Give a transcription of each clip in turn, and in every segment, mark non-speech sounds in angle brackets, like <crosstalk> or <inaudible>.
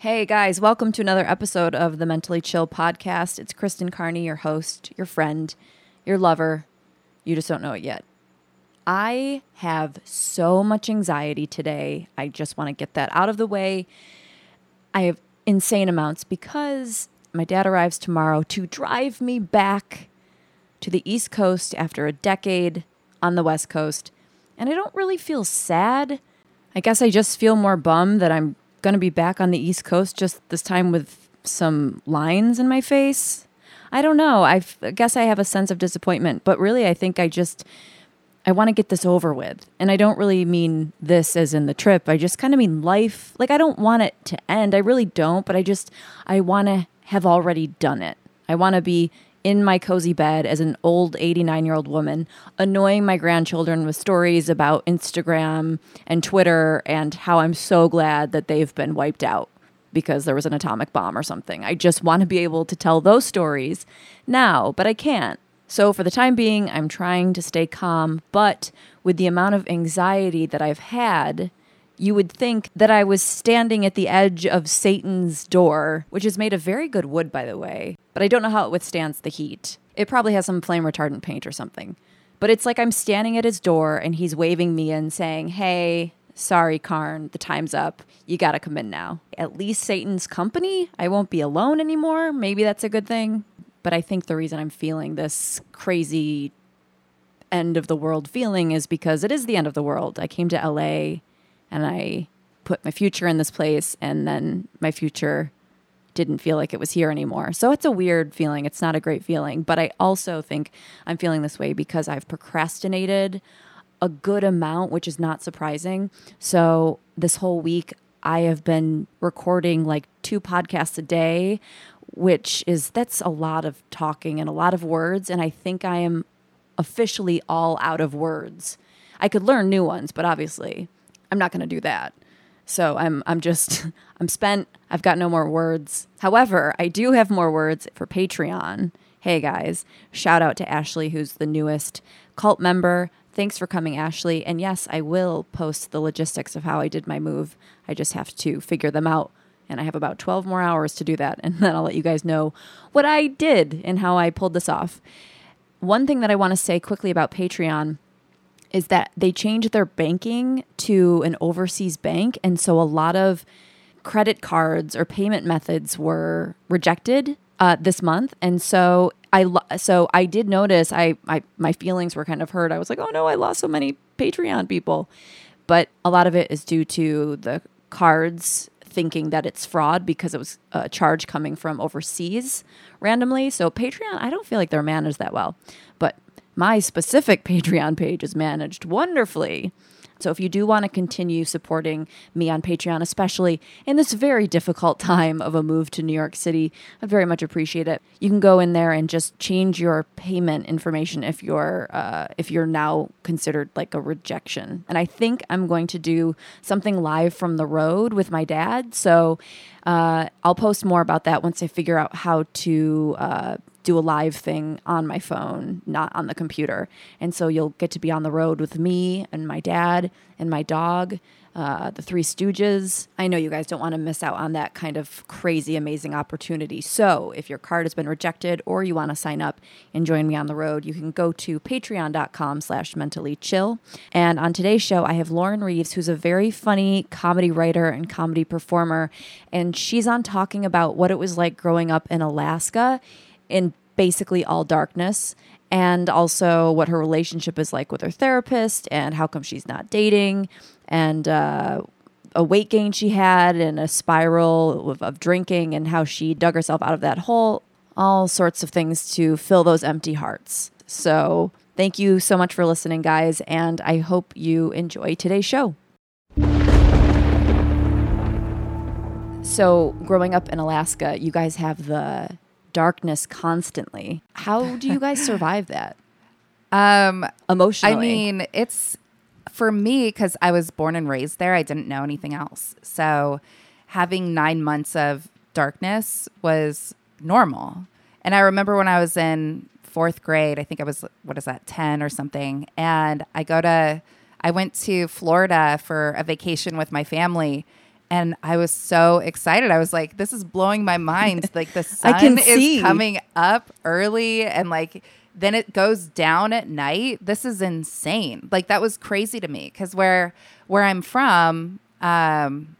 Hey guys, welcome to another episode of the Mentally Chill podcast. It's Kristen Carney, your host, your friend, your lover. You just don't know it yet. I have so much anxiety today. I just want to get that out of the way. I have insane amounts because my dad arrives tomorrow to drive me back to the East Coast after a decade on the West Coast. And I don't really feel sad. I guess I just feel more bummed that I'm going to be back on the East Coast, just this time with some lines in my face. I don't know. I've, I guess I have a sense of disappointment, but really, I think I just. I want to get this over with. And I don't really mean this as in the trip. I just kind of mean life. Like, I don't want it to end. I really don't, but I just, I want to have already done it. I want to be in my cozy bed as an old 89 year old woman, annoying my grandchildren with stories about Instagram and Twitter and how I'm so glad that they've been wiped out because there was an atomic bomb or something. I just want to be able to tell those stories now, but I can't. So, for the time being, I'm trying to stay calm, but with the amount of anxiety that I've had, you would think that I was standing at the edge of Satan's door, which is made of very good wood, by the way, but I don't know how it withstands the heat. It probably has some flame retardant paint or something. But it's like I'm standing at his door and he's waving me in saying, Hey, sorry, Karn, the time's up. You gotta come in now. At least Satan's company. I won't be alone anymore. Maybe that's a good thing. But I think the reason I'm feeling this crazy end of the world feeling is because it is the end of the world. I came to LA and I put my future in this place and then my future didn't feel like it was here anymore. So it's a weird feeling. It's not a great feeling, but I also think I'm feeling this way because I've procrastinated a good amount, which is not surprising. So this whole week I have been recording like two podcasts a day, which is that's a lot of talking and a lot of words and I think I am officially all out of words. I could learn new ones, but obviously I'm not going to do that. So I'm I'm just <laughs> I'm spent. I've got no more words. However, I do have more words for Patreon. Hey guys, shout out to Ashley who's the newest cult member. Thanks for coming, Ashley. And yes, I will post the logistics of how I did my move. I just have to figure them out. And I have about 12 more hours to do that. <laughs> And then I'll let you guys know what I did and how I pulled this off. One thing that I want to say quickly about Patreon is that they changed their banking to an overseas bank. And so a lot of credit cards or payment methods were rejected uh, this month. And so I lo- so I did notice I, I my feelings were kind of hurt. I was like, oh no, I lost so many Patreon people. But a lot of it is due to the cards thinking that it's fraud because it was a charge coming from overseas randomly. So Patreon, I don't feel like they're managed that well. My specific <laughs> Patreon page is managed wonderfully. So if you do want to continue supporting me on Patreon, especially in this very difficult <laughs> time of a move to New York City, I'd very much appreciate it. You can go in there and just change your payment information if you're uh, if you're now considered like a rejection. And I think I'm going to do something live from the road with my dad. So uh, I'll post more about that once I figure out how to uh, do a live thing on my phone, not on the computer. And so you'll get to be on the road with me and my dad and my dog, uh, the Three Stooges. I know you guys don't want to miss out on that kind of crazy, amazing opportunity. So if your card has been rejected or you want to sign up and join me on the road, you can go to patreon.com slash mentally chill. And on today's show, I have Lauren Reeves, who's a very funny comedy writer and comedy performer. And she's on talking about what it was like growing up in Alaska in basically all darkness and also what her relationship is like with her therapist and how come she's not dating and uh, a weight gain she had and a spiral of, of drinking and how she dug herself out of that hole. All sorts of things to fill those empty hearts. So thank you so much for listening guys and i hope you enjoy today's show. So growing up in alaska you guys have the darkness constantly. How do you guys survive that? <laughs> Um, Emotionally. I mean, it's for me because I was born and raised there. I didn't know anything else, so having nine months of darkness was normal. And I remember when I was in fourth grade, I think I was what is that, ten or something, and I go to, I went to Florida for a vacation with my family, And I was so excited. I was like, this is blowing my mind. <laughs> Like the sun I can is see. coming up early and like then it goes down at night. This is insane. Like that was crazy to me because where where I'm from, um,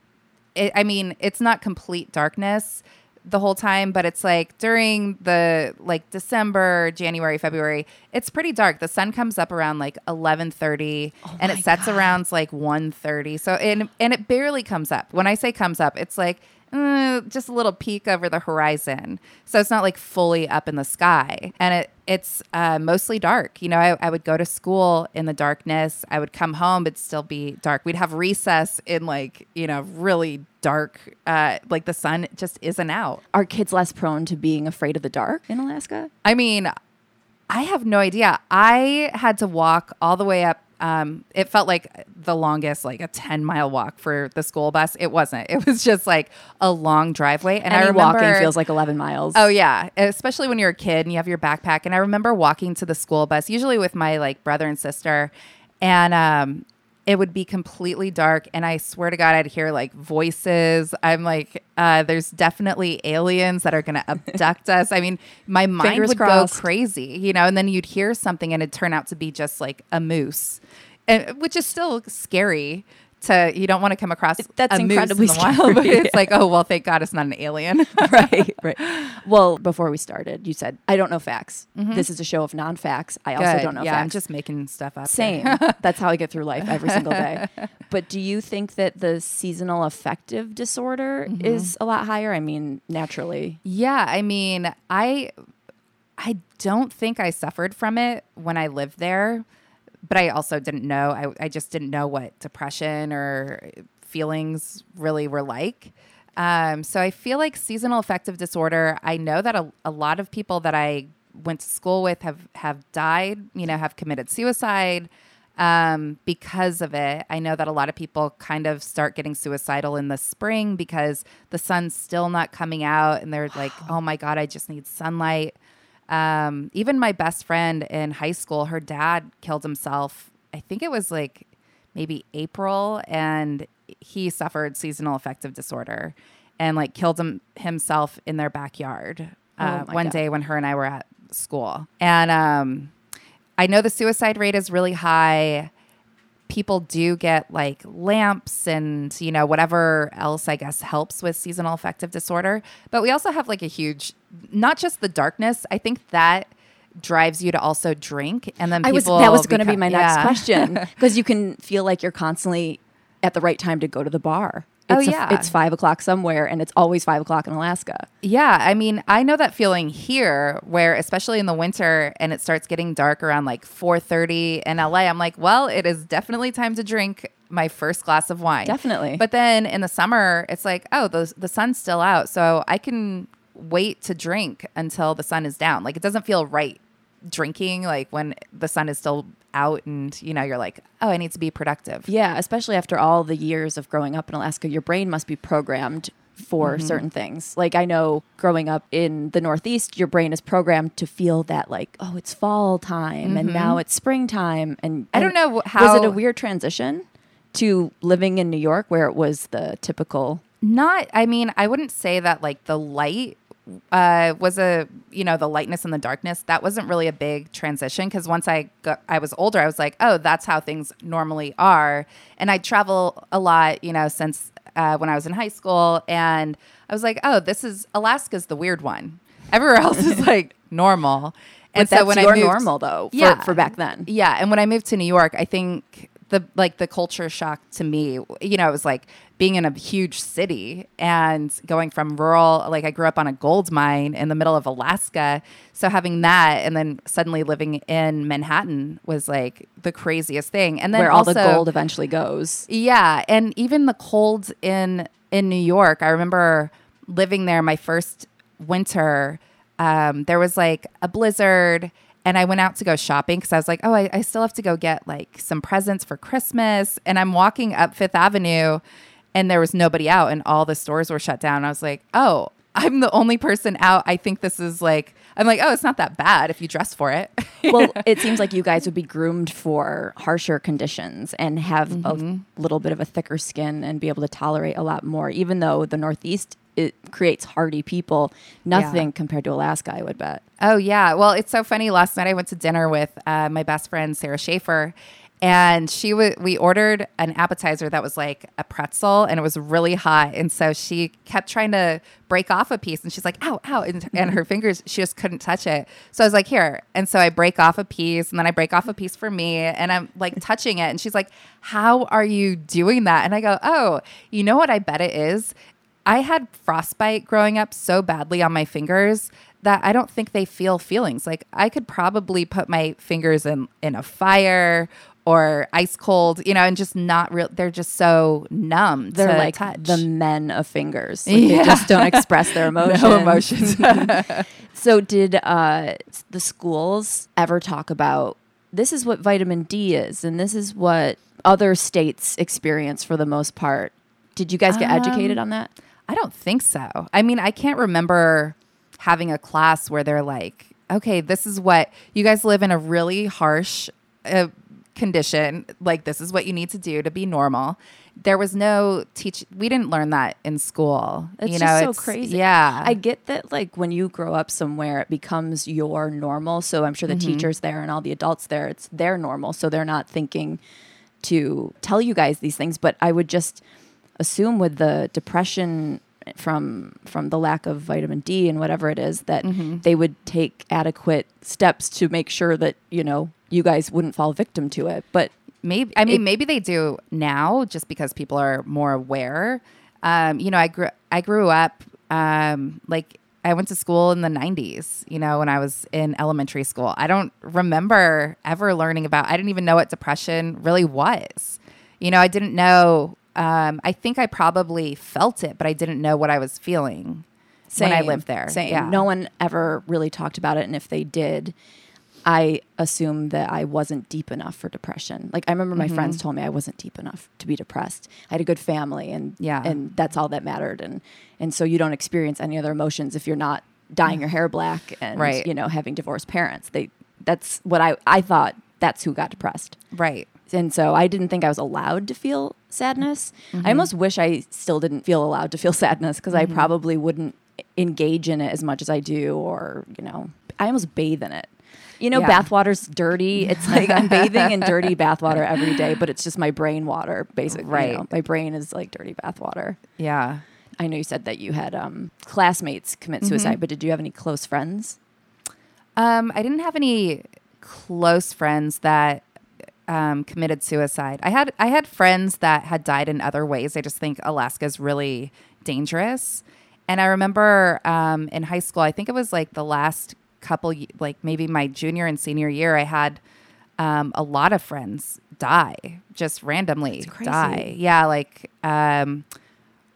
it, I mean, it's not complete darkness the whole time, but it's like during the like December, January, February, it's pretty dark. The sun comes up around like eleven thirty, oh and Oh my it sets God. around like 1.30. So and and it barely comes up. When I say comes up, it's like uh, just a little peek over the horizon. So it's not like fully up in the sky, and it it's uh, mostly dark. You know, I, I would go to school in the darkness. I would come home, it'd still be dark. We'd have recess in like you know really dark, uh, like the sun just isn't out. Are kids less prone to being afraid of the dark in Alaska? I mean, I have no idea. I had to walk all the way up. Um, it felt like the longest, like a 10 mile walk for the school bus. It wasn't. It was just like a long driveway. And I Any remember walking feels like 11 miles. Oh yeah, especially when you're a kid and you have your backpack. And I remember walking to the school bus, usually with my like brother and sister, and um, it would be completely dark. And I swear to God, I'd hear like voices. I'm like, uh, there's definitely aliens that are going to abduct us. I mean, my mind Fingers would crossed. go crazy, you know. And then you'd hear something, and it'd turn out to be just like a moose, and which is still scary. To you don't want to come across That's incredibly in the wild, but scary, it's like, oh well, thank God it's not an alien. <laughs> right, right. Well, before we started, you said, I don't know facts. This is a show of non facts. I also Mm-hmm. Don't know yeah, facts. I'm just making stuff up. Same. That's how I get through life every single day. <laughs> But do you think that the seasonal affective disorder Mm-hmm. is a lot higher? I mean, naturally. Yeah, I mean, I I don't think I suffered from it when I lived there, but I also didn't know. I, I just didn't know what depression or feelings really were like. Um, so I feel like seasonal affective disorder. I know that a, a lot of people that I went to school with have have died. You know, have committed suicide um, because of it. I know that a lot of people kind of start getting suicidal in the spring because the sun's still not coming out, and they're like, <gasps> "Oh my god, I just need sunlight." Um, even my best friend in high school, her dad killed himself. I think it was like maybe April, and he suffered seasonal affective disorder and like killed him uh, in their backyard uh, Oh one God. day when her and I were at school. And um, I know the suicide rate is really high. People do get like lamps and, you know, whatever else I guess helps with seasonal affective disorder. But we also have like a huge, not just the darkness, I think that drives you to also drink. And then I was that was going to be my <laughs> next yeah. question <laughs> because you can feel like you're constantly at the right time to go to the bar. Oh, It's a- yeah. it's five o'clock somewhere, and it's always five o'clock in Alaska. Yeah, I mean, I know that feeling here where especially in the winter and it starts getting dark around like 4:30 in LA. I'm like, well, it is definitely time to drink my first glass of wine. Definitely. But then in the summer, it's like, oh, the the sun's still out, so I can wait to drink until the sun is down. Like it doesn't feel right drinking like when the sun is still out and you know you're like, oh, I need to be productive. Yeah, especially after all the years of growing up in Alaska, your brain must be programmed for Mm-hmm. certain things. Like I know growing up in the Northeast, your brain is programmed to feel that like, oh, it's fall time and now it's springtime. And Mm-hmm. I don't know how was it a weird transition to living in New York where it was the typical Not, I mean, I wouldn't say that like the light uh, was a, you know, the lightness and the darkness. That wasn't really a big transition because once I got, I was older, I was like, oh, that's how things normally are. And I travel a lot, you know, since uh, when I was in high school, and I was like, oh, this is Alaska's the weird one. Everywhere <laughs> else is like normal. And But that's I your moved- normal though for, Yeah. for back then. yeah, and when I moved to New York, I think the like the culture shock to me, you know, it was like being in a huge city and going from rural, like I grew up on a gold mine in the middle of Alaska. So having that and then suddenly living in Manhattan was like the craziest thing. And then where all the gold eventually goes. yeah, and even the cold in in New York. I remember living there my first winter. Um, there was like a blizzard, and I went out to go shopping because I was like, oh, I, I still have to go get like some presents for Christmas. And I'm walking up Fifth Avenue, and there was nobody out, and all the stores were shut down. I was like, oh. I'm the only person out. I think this is like, I'm like, oh, it's not that bad if you dress for it. <laughs> well, it seems like you guys would be groomed for harsher conditions and have Mm-hmm. a little bit of a thicker skin and be able to tolerate a lot more. Even though the Northeast it creates hardy people, nothing compared to Alaska, I would bet. Oh yeah. Well, it's so funny. Last night I went to dinner with uh, my best friend Sarah Schaefer, and she was. We ordered an appetizer that was like a pretzel, and it was really hot. And so she kept trying to break off a piece, and she's like, "Ow, ow!" And, and her fingers, she just couldn't touch it. So I was like, "Here." And so I break off a piece, and then I break off a piece for me, and I'm like <laughs> touching it, and she's like, "How are you doing that?" And I go, "Oh, you know what? I bet it is." I had frostbite growing up so badly on my fingers that I don't think they feel feelings. Like I could probably put my fingers in in a fire or ice cold, you know, and just not real. They're just so numb. They're to like touch. the men of fingers. Like, They Yeah. just don't express their <laughs> emotions. no emotions. <laughs> So, did uh, the schools ever talk about this is what vitamin D is, and this is what other states experience for the most part? Did you guys get educated Um, on that? I don't think so. I mean, I can't remember having a class where they're like, okay, this is what you guys live in a really harsh uh, condition. Like, this is what you need to do to be normal. There was no teach. We didn't learn that in school. It's you just know, so it's- crazy. Yeah, I get that, like, when you grow up somewhere, it becomes your normal. So, I'm sure the Mm-hmm. teachers there and all the adults there, it's their normal. So, they're not thinking to tell you guys these things. But I would just assume with the depression from from the lack of vitamin D and whatever it is that Mm-hmm. they would take adequate steps to make sure that you know you guys wouldn't fall victim to it but Maybe I mean It- maybe they do now just because people are more aware. Um, you know, I grew I grew up um, like I went to school in the 90s, you know, when I was in elementary school. I don't remember ever learning about I didn't even know what depression really was. You know, I didn't know um, I think I probably felt it, but I didn't know what I was feeling when I lived there. Same. Yeah. No one ever really talked about it, and if they did, I assumed that I wasn't deep enough for depression. Like I remember my friends Mm-hmm. told me I wasn't deep enough to be depressed. I had a good family, and Yeah. and that's all that mattered. And and so you don't experience any other emotions if you're not dyeing your hair black and Right. you know having divorced parents. They that's what I I thought that's who got depressed. Right. And so I didn't think I was allowed to feel sadness. Mm-hmm. I almost wish I still didn't feel allowed to feel <laughs> sadness because I probably wouldn't engage in it as much as I do, or, you know, I almost bathe in it. You know, Yeah. bathwater's dirty. It's <laughs> like I'm bathing in dirty bathwater every day, but it's just my brain water, basically. you Right. know. My brain is like dirty bathwater. Yeah. I know you said that you had um, classmates commit suicide, but did you have any close friends? Um, I didn't have any close friends that um, committed suicide. I had I had friends that had died in other ways. I just think Alaska is really dangerous. And I remember um, in high school, I think it was like the last couple, like maybe my junior and senior year, I had um, a lot of friends die just randomly die. Yeah, like um,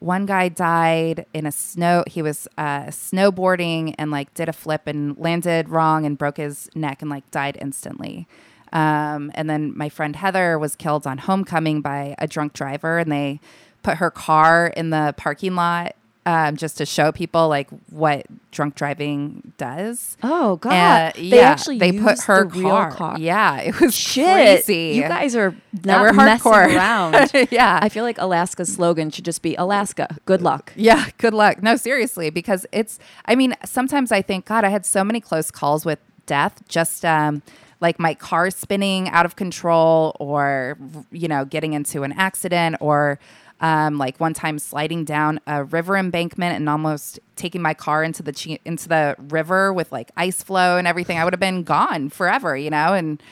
one guy died in a snow. He was uh, snowboarding and like did a flip and landed wrong and broke his neck and like died instantly. Um, and then my friend Heather was killed on homecoming by a drunk driver, and they put her car in the parking lot um, just to show people like what drunk driving does. Oh God! They yeah, actually they put her the car. car. Yeah, it was Shit, crazy. you guys are not we're messing hardcore. <laughs> around. yeah, I feel like Alaska's slogan should just be Alaska. Good luck. Yeah, <laughs> good luck. No, seriously, because it's, I mean, sometimes I think, God, I had so many close calls with death, just um, like my car spinning out of control or, you know, getting into an accident or um, like one time sliding down a river embankment and almost taking my car into the, chi- into the river with like ice flow and everything. I would have been gone forever, you know? And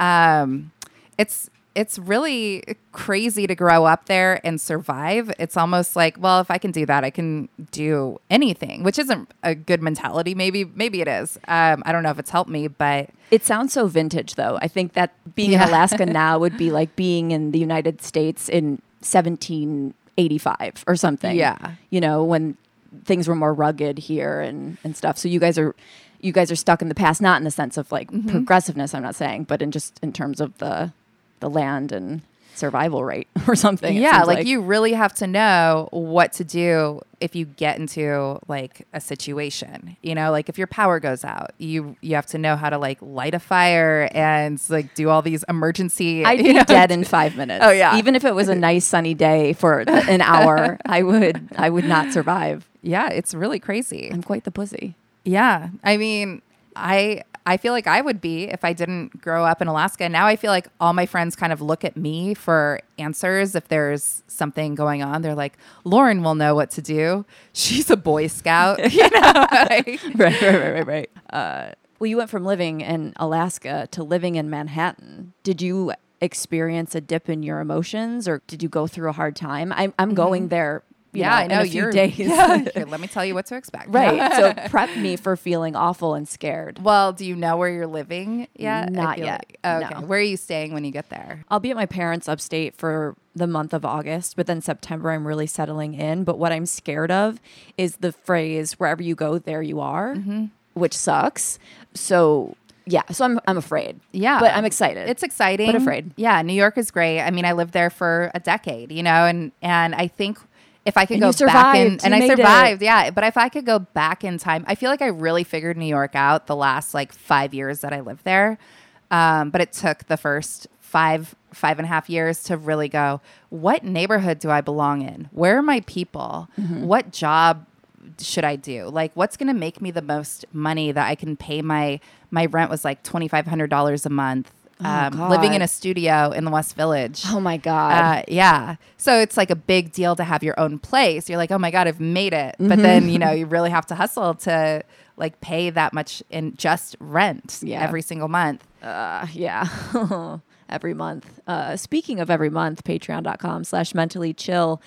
um, it's, it's really crazy to grow up there and survive. It's almost like, well, if I can do that, I can do anything, which isn't a good mentality. Maybe, maybe it is. Um, I don't know if it's helped me, but It sounds so vintage, though. I think that being Yeah. in Alaska <laughs> now would be like being in the United States in 1785 or something. Yeah. you know when things were more rugged here and and stuff. So you guys are you guys are stuck in the past, not in the sense of like Mm-hmm. progressiveness. I'm not saying, but in just in terms of the the land and survival rate <laughs> or something. yeah, seems like, you really have to know what to do if you get into like a situation. You know, like if your power goes out, you you have to know how to like light a fire and like do all these emergency. <laughs> I'd be know, dead <laughs> in five minutes. Oh, yeah. Even if it was a nice sunny day for an hour, I would I would not survive. Yeah, it's really crazy. I'm quite the pussy. Yeah. I mean, I I feel like I would be if I didn't grow up in Alaska. Now I feel like all my friends kind of look at me for answers if there's something going on. They're like, "Lauren will know what to do. She's a boy scout." <laughs> you know. <laughs> right, right, right, right, right. <laughs> Uh, well, you went from living in Alaska to living in Manhattan. Did you experience a dip in your emotions, or did you go through a hard time? I'm I'm going there. You yeah, I know in a few you're days. <laughs> Yeah. Here, <laughs> let me tell you what to expect. right. <laughs> So prep me for feeling awful and scared. Well, do you know where you're living yet? Not yet, like- oh, okay. no. Where are you staying when you get there? I'll be at my parents' upstate for the month of August, but then September I'm really settling in. But what I'm scared of is the phrase "wherever you go, there you are," Mm-hmm. which sucks. So yeah, so I'm I'm afraid. Yeah. but I'm excited. It's exciting, But afraid. Yeah, New York is great. I mean, I lived there for a decade, you know, and and I think if I could And go back in, and I made it. survived, yeah. But if I could go back in time, I feel like I really figured New York out the last like five years that I lived there. Um, but it took the first five five and a half years to really go. What neighborhood do I belong in? Where are my people? Mm-hmm. What job should I do? Like, what's going to make me the most money that I can pay my my rent was like twenty five hundred dollars a month. Um, living in a studio in the West Village. oh my god. Uh, yeah. So it's like a big deal to have your own place. You're like, oh my God, I've made it. Mm-hmm. But then, you know, you really have to hustle to like pay that much in just rent Yeah. every single month. Uh, yeah. <laughs> every month. Uh, speaking of every month, patreon.com slash mentally chill.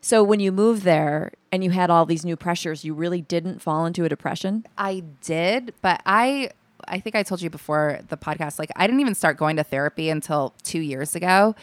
So when you moved there and you had all these new pressures, you really didn't fall into a depression? I did, but I I think I told you before the podcast like I didn't even start going to therapy until 2 years ago.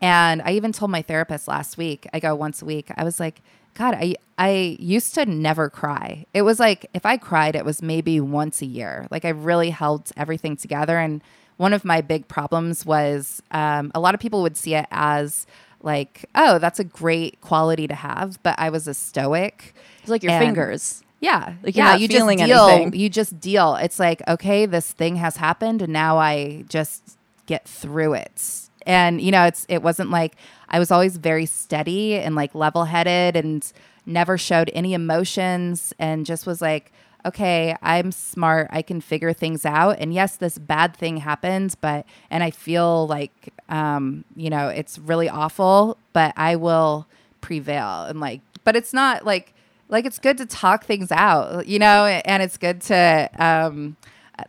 And I even told my therapist last week, I go once a week. I was like, god, I I used to never cry. It was like if I cried it was maybe once a year. Like I really held everything together and one of my big problems was um, a lot of people would see it as like, oh, that's a great quality to have, but I was a stoic. It's like your And- fingers. Yeah, Like, you're yeah. not you feeling just deal. anything. You just deal. It's like okay, this thing has happened, and now I just get through it. And you know, it's it wasn't like I was always very steady and like level headed, and never showed any emotions, and just was like, okay, I'm smart. I can figure things out. And yes, this bad thing happens, but and I feel like um, you know, it's really awful, but I will prevail and like but it's not like like it's good to talk things out you know and it's good to um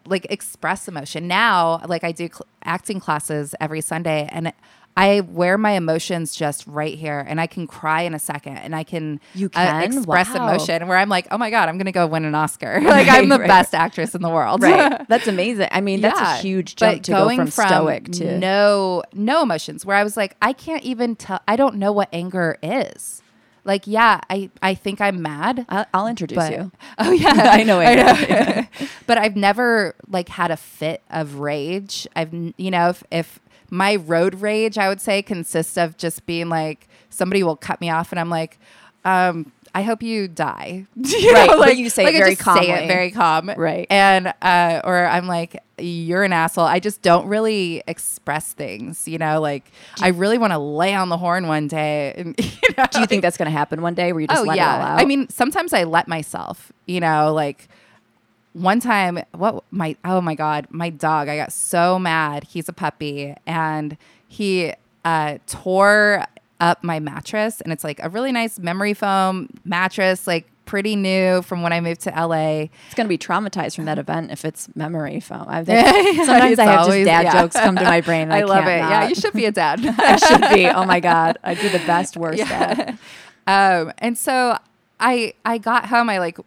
like express emotion now like i do cl- acting classes every sunday and i wear my emotions just right here and i can cry in a second and i can You uh, can? express Wow. emotion where i'm like oh my god i'm gonna go win an oscar <laughs> <laughs> like i'm the Right, right. best actress in the world Right. <laughs> That's amazing. I mean, that's yeah, a huge jump to go from, stoic to no no emotions. Where I was like, I can't even tell. I don't know what anger is. Like, yeah, I I think I'm mad. I'll, I'll introduce But you. <laughs> oh yeah, <laughs> I know anger. <laughs> but I've never like had a fit of rage. I've you know if if my road rage, I would say, consists of just being like somebody will cut me off, and I'm like, um. I hope you die. You Right, know, but you say it like I very just Say it very calm, Right. And uh, or I'm like, you're an asshole. I just don't really express things. You know, like I really want to lay on the horn one day. And, <laughs> you know, Do you think that's going to happen one day where you just oh let yeah. it all out? I mean, sometimes I let myself. You know, like one time, what my oh my god, my dog. I got so mad. He's a puppy, and he uh, tore up my mattress, and it's like a really nice memory foam mattress, like pretty new from when I moved to LA. it's going to be traumatized from that event if it's memory foam. I think <laughs> sometimes I have always- just dad yeah. jokes come to my brain. <laughs> I, I love it. Yeah, you should be a dad. <laughs> I should be. Oh my god, I'd be the best worst dad. Um, and so I I got home. I like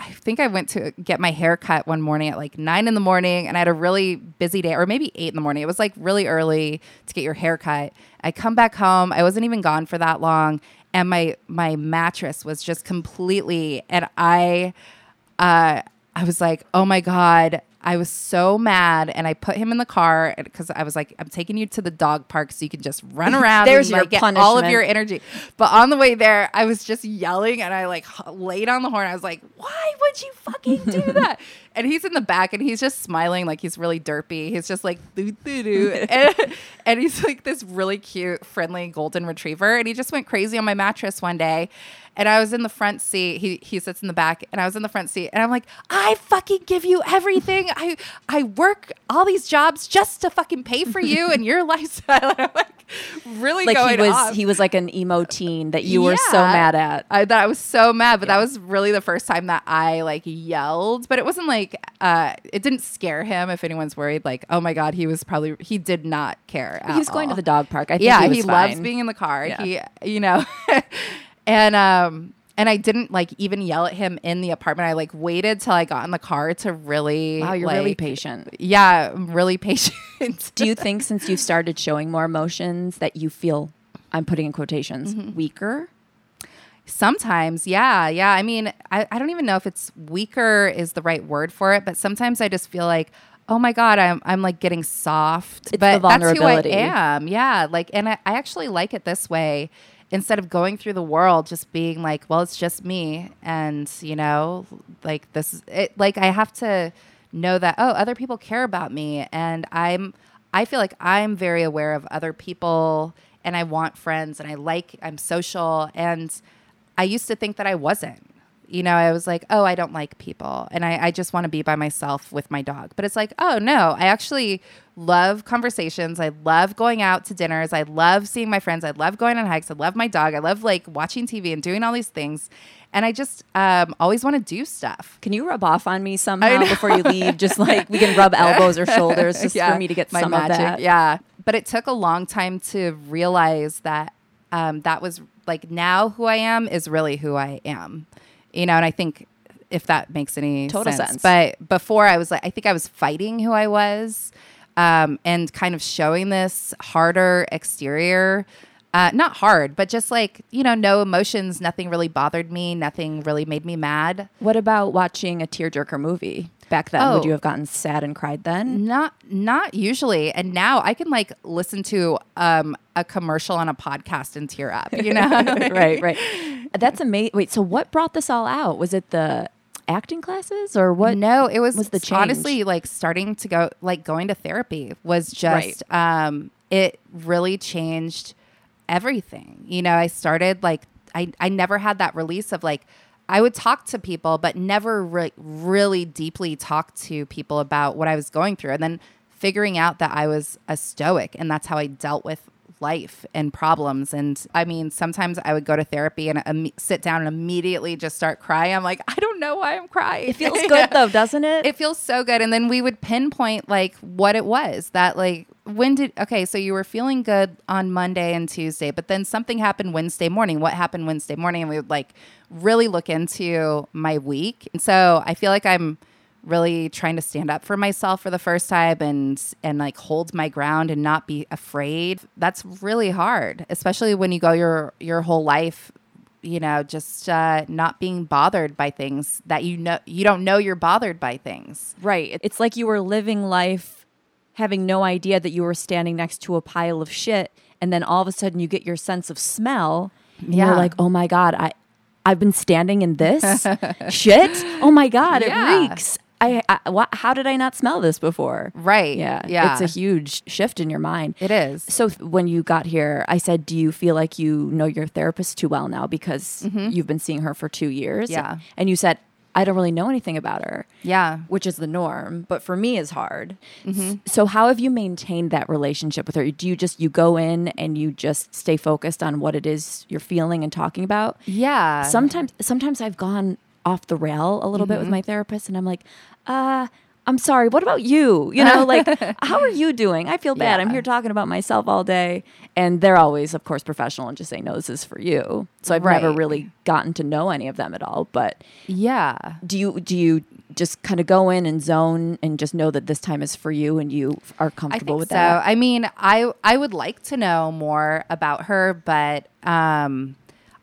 I think I went to get my hair cut one morning at like nine in the morning, and I had a really busy day, or maybe eight in the morning. It was like really early to get your hair cut. I come back home. I wasn't even gone for that long, and my my mattress was just completely. And I, uh, I was like, oh my god. I was so mad, and I put him in the car because I was like, "I'm taking you to the dog park so you can just run <laughs> around. There's and, your like, get all of your energy." But on the way there, I was just yelling, and I like laid on the horn. I was like, "Why would you fucking do that?" <laughs> and he's in the back, and he's just smiling like he's really derpy. He's just like doo doo doo, <laughs> and, and he's like this really cute, friendly golden retriever, and he just went crazy on my mattress one day. And I was in the front seat. He he sits in the back, and I was in the front seat. And I'm like, I fucking give you everything. I I work all these jobs just to fucking pay for you and your <laughs> lifestyle. <laughs> And I'm like, <laughs> really Like going he was off. he was like an emo teen that you were so mad at. I that I was so mad, but Yeah. that was really the first time that I like yelled. But it wasn't like uh it didn't scare him. If anyone's worried, like oh my god, he was probably he did not care. He was going to the dog park. I think yeah, he, he, loves being in the car. Yeah. He, you know, <laughs> and um, and I didn't like even yell at him in the apartment. I like waited till I got in the car to really. Wow, you're really patient. Yeah, I'm really <laughs> patient. Do you think since you've started showing more emotions that you feel I'm putting in quotations Mm-hmm. weaker? Sometimes, yeah, yeah. I mean, I, I don't even know if it's weaker is the right word for it, but sometimes I just feel like, oh my god, I'm I'm like getting soft. It's but the that's who I vulnerability. am. Yeah, like, and I, I actually like it this way. Instead of going through the world just being like, well, it's just me, and you know, like this is it. Like I have to know that oh, other people care about me, and I'm. I feel like I'm very aware of other people, and I want friends, and I like I'm social, and I used to think that I wasn't. You know, I was like, oh, I don't like people. And I, I just want to be by myself with my dog. But it's like, oh, no, I actually love conversations. I love going out to dinners. I love seeing my friends. I love going on hikes. I love my dog. I love like watching TV and doing all these things. And I just um, always want to do stuff. Can you rub off on me <laughs> somehow before you leave? Just like we can rub elbows or shoulders <laughs> just Yeah, for me to get my some of that. Yeah. But it took a long time to realize that um, that was like now who I am is really who I am. You know, and I think if that makes any Total sense. sense. But before I was like, I think I was fighting who I was um, and kind of showing this harder exterior. Uh, not hard, but just like, you know, no emotions. Nothing really bothered me. Nothing really made me mad. What about watching a tearjerker movie back then? Oh. Would you have gotten sad and cried then? Not not usually. And now I can like listen to um a commercial on a podcast and tear up, you know? <laughs> right, right. <laughs> That's amazing. Wait, so what brought this all out? Was it the acting classes or what? No, it was, was the change? honestly like starting to go like going to therapy was just um it really changed everything. You know, I started like I I never had that release of like I would talk to people but never re- really deeply talk to people about what I was going through and then figuring out that I was a stoic and that's how I dealt with life and problems and I mean sometimes I would go to therapy and um, sit down and immediately just start crying. I'm like I don't know why I'm crying. It feels <laughs> good though, doesn't it? It feels so good. And then we would pinpoint like what it was that like when did okay, so you were feeling good on Monday and Tuesday, but then something happened Wednesday morning. What happened Wednesday morning? And we would like really look into my week. And so I feel like I'm really trying to stand up for myself for the first time and and like hold my ground and not be afraid. That's really hard, especially when you go your your whole life you know just uh, not being bothered by things that you know you don't know you're bothered by things Right. It's like you were living life having no idea that you were standing next to a pile of shit and then all of a sudden you get your sense of smell. And Yeah. You're like, "Oh my god, I I've been standing in this <laughs> shit? Oh my god, Yeah. it reeks." I, I how did I not smell this before? right Yeah. yeah It's a huge shift in your mind. it is So th- when you got here, I said, "Do you feel like you know your therapist too well now because you've been seeing her for 2 years?" Mm-hmm. Yeah. And you said, "I don't really know anything about her." yeah which is the norm, but for me is hard. Mm-hmm. So how have you maintained that relationship with her? Do you just you go in and you just stay focused on what it is you're feeling and talking about? yeah Sometimes sometimes I've gone off the rail a little bit Mm-hmm. with my therapist and I'm like, "Uh, I'm sorry. What about you? You know, like <laughs> how are you doing? I feel bad. I'm here talking about myself all day." And they're always of course professional and just say, "No, this is for you." So I've never really gotten to know any of them at all, but yeah do you do you just kind of go in and zone and just know that this time is for you and you are comfortable with so. that? I mean, I I would like to know more about her, but um,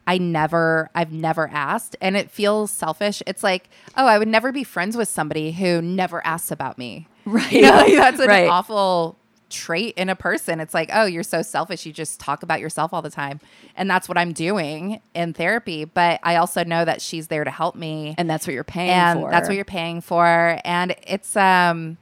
I never, I've never asked, and it feels selfish. It's like, oh, I would never be friends with somebody who never asks about me. Right. You know, like, <laughs> that's an Right. awful trait in a person. It's like, oh, you're so selfish. You just talk about yourself all the time, and that's what I'm doing in therapy. But I also know that she's there to help me, and that's what you're paying and for. that's what you're paying for and it's um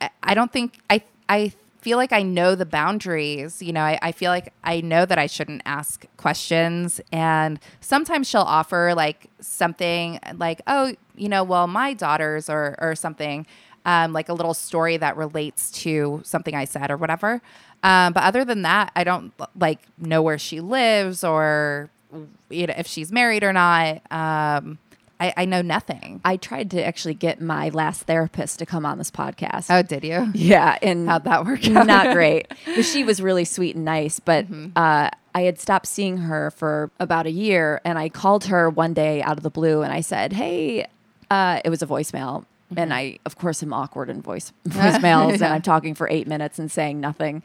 I- i don't think i i feel like i know the boundaries you know I, I feel like i know that i shouldn't ask questions. And sometimes she'll offer like something like oh you know well my daughters or or something um, like a little story that relates to something i said or whatever. Um, but other than that i don't like know where she lives or you know if she's married or not. Um, I, I know nothing. I tried to actually get my last therapist to come on this podcast. Oh, did you? Yeah, and How'd that work <laughs> out? Not great. But she was really sweet and nice. But Mm-hmm. uh, I had stopped seeing her for about a year, and I called her one day out of the blue, and I said, "Hey," uh, it was a voicemail. Mm-hmm. And I, of course, am awkward in voice <laughs> <laughs> voicemails, and I'm talking for eight minutes and saying nothing.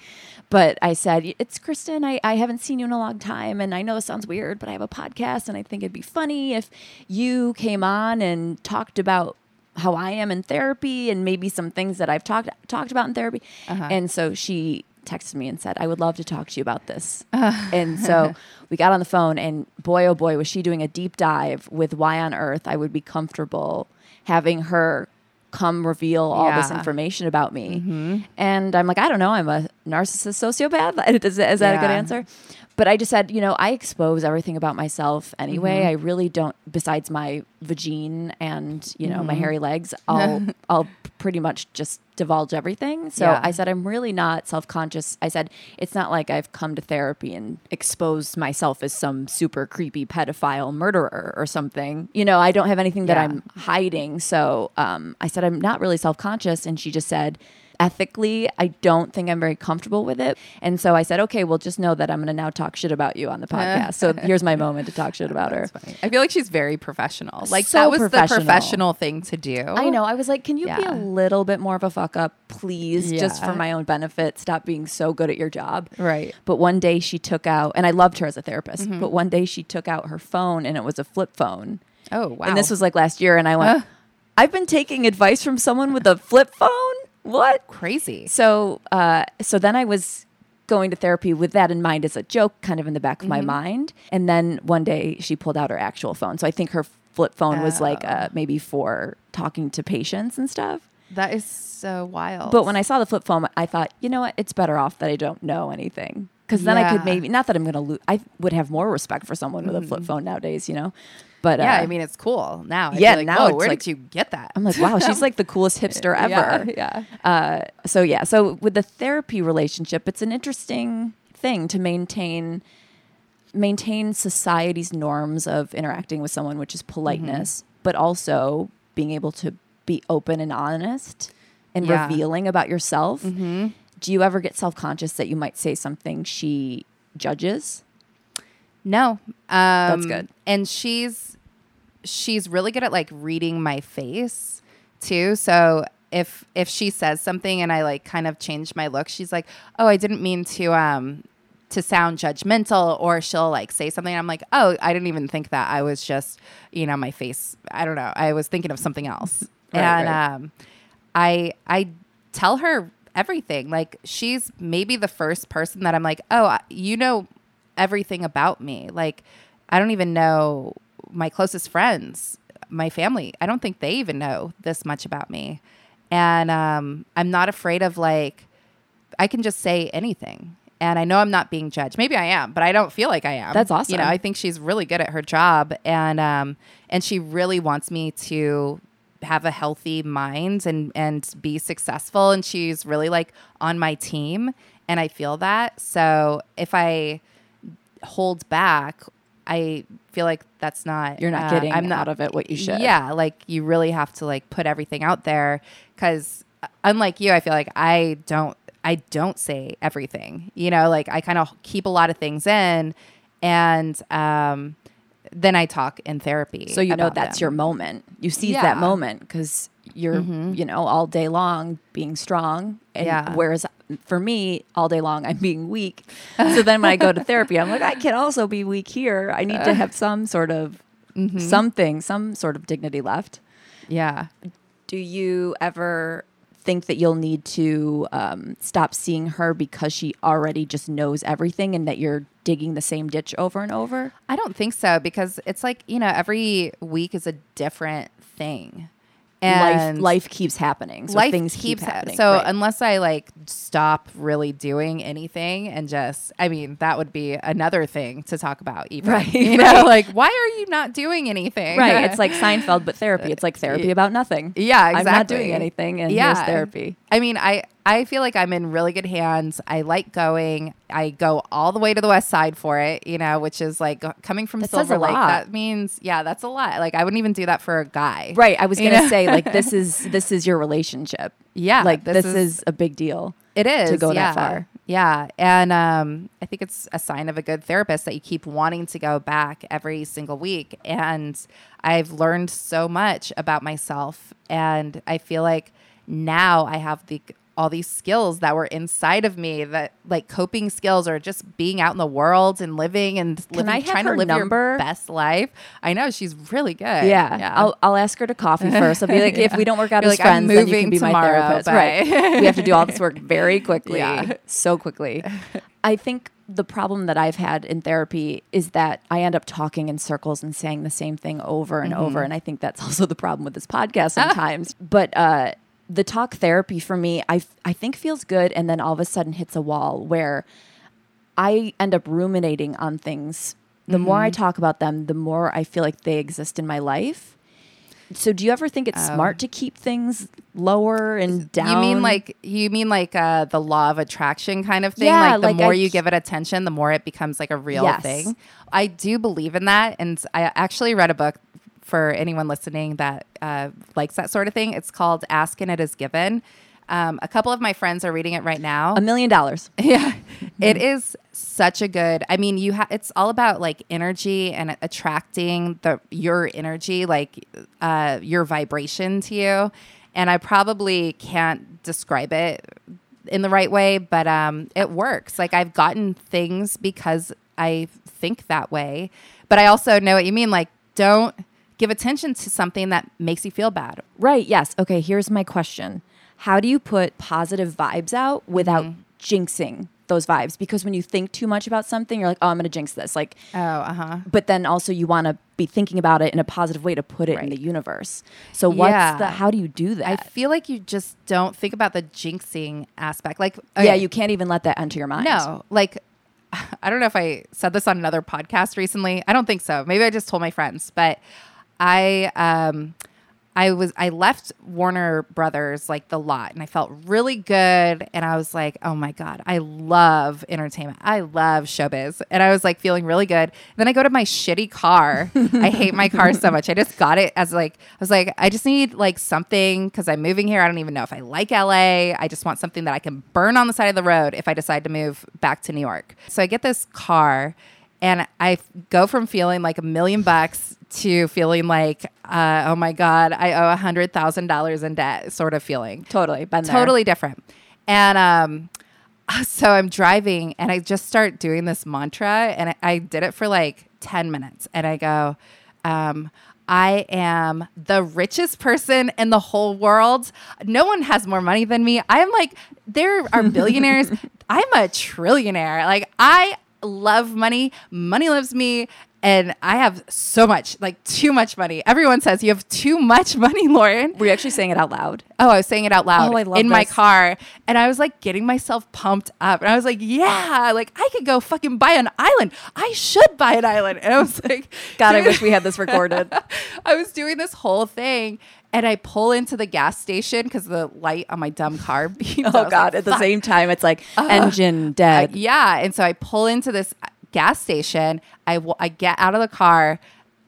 But I said, "It's Kristen. I, I haven't seen you in a long time, and I know this sounds weird, but I have a podcast, and I think it'd be funny if you came on and talked about how I am in therapy and maybe some things that I've talked talked about in therapy." Uh-huh. And so she texted me and said, "I would love to talk to you about this." Uh. and so <laughs> we got on the phone, and boy, oh boy, was she doing a deep dive with why on earth I would be comfortable having her come reveal all this Yeah. Mm-hmm. information about me. And I'm like, I don't know, I'm a narcissist sociopath. Is, <laughs> is that a good answer? But I just said, you know, I expose everything about myself anyway. Mm-hmm. I really don't. Besides my vagine and you know my Mm-hmm. hairy legs, I'll <laughs> I'll pretty much just divulge everything. So Yeah. I said, I'm really not self conscious. I said, it's not like I've come to therapy and exposed myself as some super creepy pedophile murderer or something. You know, I don't have anything that I'm hiding. So um, I said, I'm not really self conscious. And she just said, ethically, I don't think I'm very comfortable with it. And so I said, okay, well, just know that I'm going to now talk shit about you on the podcast. so here's my moment to talk shit about her. <laughs> Funny. I feel like she's very professional. Like So that was professional. the professional thing to do. I know. I was like, can you be a little bit more of a fuck up, please, just for my own benefit? Stop being so good at your job. Right. But one day she took out, and I loved her as a therapist, Mm-hmm. but one day she took out her phone and it was a flip phone. Oh wow. And this was like last year. And I went, Uh. I've been taking advice from someone with a flip phone? What? crazy. So, uh, so then I was going to therapy with that in mind as a joke, kind of in the back of my Mm-hmm. mind. And then one day she pulled out her actual phone. So I think her flip phone was like Oh. uh, maybe for talking to patients and stuff. That is so wild. But when I saw the flip phone, I thought, you know what? It's better off that I don't know anything. Because then I could maybe, not that I'm going to lose, I would have more respect for someone with a flip phone nowadays, you know? But yeah, uh, I mean it's cool now. I yeah, like, now it's where like- did you get that? I'm like, wow, she's like the coolest <laughs> hipster ever. Yeah, Uh, so yeah, so with the therapy relationship, it's an interesting thing to maintain maintain society's norms of interacting with someone, which is politeness, Mm-hmm. but also being able to be open and honest and Yeah. revealing about yourself. Mm-hmm. Do you ever get self conscious that you might say something she judges? No, um, good. And she's she's really good at like reading my face too. So if if she says something and I like kind of change my look, she's like, "Oh, I didn't mean to um to sound judgmental," or she'll like say something. I'm like, "Oh, I didn't even think that. I was just you know my face. I don't know. I was thinking of something else." Right, and right. um, I I tell her everything. Like she's maybe the first person that I'm like, "Oh, you know everything about me." Like I don't even know my closest friends, my family. I don't think they even know this much about me. And um, I'm not afraid of like I can just say anything. And I know I'm not being judged. Maybe I am, but I don't feel like I am. That's awesome. You know. I think she's really good at her job and um and she really wants me to have a healthy mind and and be successful and she's really like on my team and I feel that. So if I hold back, I feel like that's not You're not uh, getting I'm not out of it what you should. Yeah, like you really have to like put everything out there cuz unlike you, I feel like I don't I don't say everything. You know, like I kind of keep a lot of things in and um then I talk in therapy. So you know that's them. your moment. You seize that moment because you're, mm-hmm. you know, all day long being strong. And Yeah. whereas for me, all day long, I'm being weak. So then when I go to <laughs> therapy, I'm like, I can also be weak here. I need to have some sort of mm-hmm. something, some sort of dignity left. Yeah. Do you ever think that you'll need to um, stop seeing her because she already just knows everything and that you're digging the same ditch over and over? I don't think so because it's like, you know, every week is a different thing. And life life keeps happening. So life things keeps ha- happening. So right. unless I like stop really doing anything and just, I mean, that would be another thing to talk about. Even, Right, <laughs> You know, like why are you not doing anything? right, <laughs> it's like Seinfeld but therapy. It's like uh, therapy about nothing. Yeah, I'm not doing anything and Yeah. here's therapy. I mean, I I feel like I'm in really good hands. I like going. I go all the way to the west side for it, you know, which is like coming from That Silver a Lake. lot. That means, yeah, that's a lot. Like I wouldn't even do that for a guy. Right. I was gonna know? say like this <laughs> is this is your relationship. Yeah, Like this this, is- is, a big deal. It is to go that far. Yeah, and um, I think it's a sign of a good therapist that you keep wanting to go back every single week. And I've learned so much about myself, and I feel like now I have the all these skills that were inside of me that like coping skills or just being out in the world and living and living, have trying to live number? your best life. I know she's really good. Yeah. I'll I'll ask her to coffee <laughs> first. I'll be like, if we don't work out You're as like, friends, then you can be my tomorrow, therapist. Right. <laughs> we have to do all this work very quickly. Yeah. So quickly. I think the problem that I've had in therapy is that I end up talking in circles and saying the same thing over and over. Mm-hmm. And I think that's <laughs> also the problem with this podcast sometimes. but uh the talk therapy for me, I, I think feels good and then all of a sudden hits a wall where I end up ruminating on things. The more Mm-hmm. I talk about them, the more I feel like they exist in my life. So, do you ever think it's smart to keep things lower and down? You mean like you mean like uh, the law of attraction kind of thing? Yeah, like the like more I- you give it attention, the more it becomes like a real Yes. thing. I do believe in that, and I actually read a book for anyone listening that uh, likes that sort of thing. It's called "Ask and It Is Given." Um, a couple of my friends are reading it right now. a million dollars? <laughs> Yeah, it is such a good. I mean, you have. It's all about like energy and attracting the your energy, like uh, your vibration to you. And I probably can't describe it in the right way, but um, it works. Like I've gotten things because I think that way. But I also know what you mean. Like, don't give attention to something that makes you feel bad. Right. Yes. Okay. Here's my question How do you put positive vibes out without Mm-hmm. jinxing those vibes? Because when you think too much about something, you're like, oh, I'm going to jinx this. Like, Oh, uh huh. but then also you want to be thinking about it in a positive way to put it in the universe. So what's Yeah. the how do you do that? I feel like you just don't think about the jinxing aspect. Like, Yeah, you can't even let that enter your mind. no, like, <laughs> I don't know if I said this on another podcast recently. I don't think so. Maybe I just told my friends, but I, um, I was I left Warner Brothers like the lot and I felt really good and I was like, "Oh my god, I love entertainment. I love showbiz." And I was like feeling really good. Then I go to my shitty car. <laughs> I hate my car so much. I just got it as like I was like, I just need like something cuz I'm moving here. I don't even know if I like LA. I just want something that I can burn on the side of the road if I decide to move back to New York. So I get this car and I go from feeling like a million bucks to feeling like, uh, oh my God, I owe a hundred thousand dollars in debt sort of feeling. Totally. Been there. Totally different. And um, <laughs> so I'm driving and I just start doing this mantra and I, I did it for like 10 minutes and I go, um, I am the richest person in the whole world. No one has more money than me. I'm like, there are <laughs> billionaires. I'm a trillionaire. Like, I love money. Money loves me. And I have so much, like too much money. Everyone says you have too much money, <laughs> Lauren. Were you actually saying it out loud? Oh, I was saying it out loud Oh, I love in my car. And I was like getting myself pumped up. And I was like, yeah, like I could go fucking buy an island. I should buy an island. And I was like, <laughs> God, I wish we had this recorded. <laughs> I was doing this whole thing. And I pull into the gas station because the light on my dumb car beeps. I oh God. like, At the same time, it's like engine Uh, dead. yeah. And so I pull into this gas station. I, w- I get out of the car.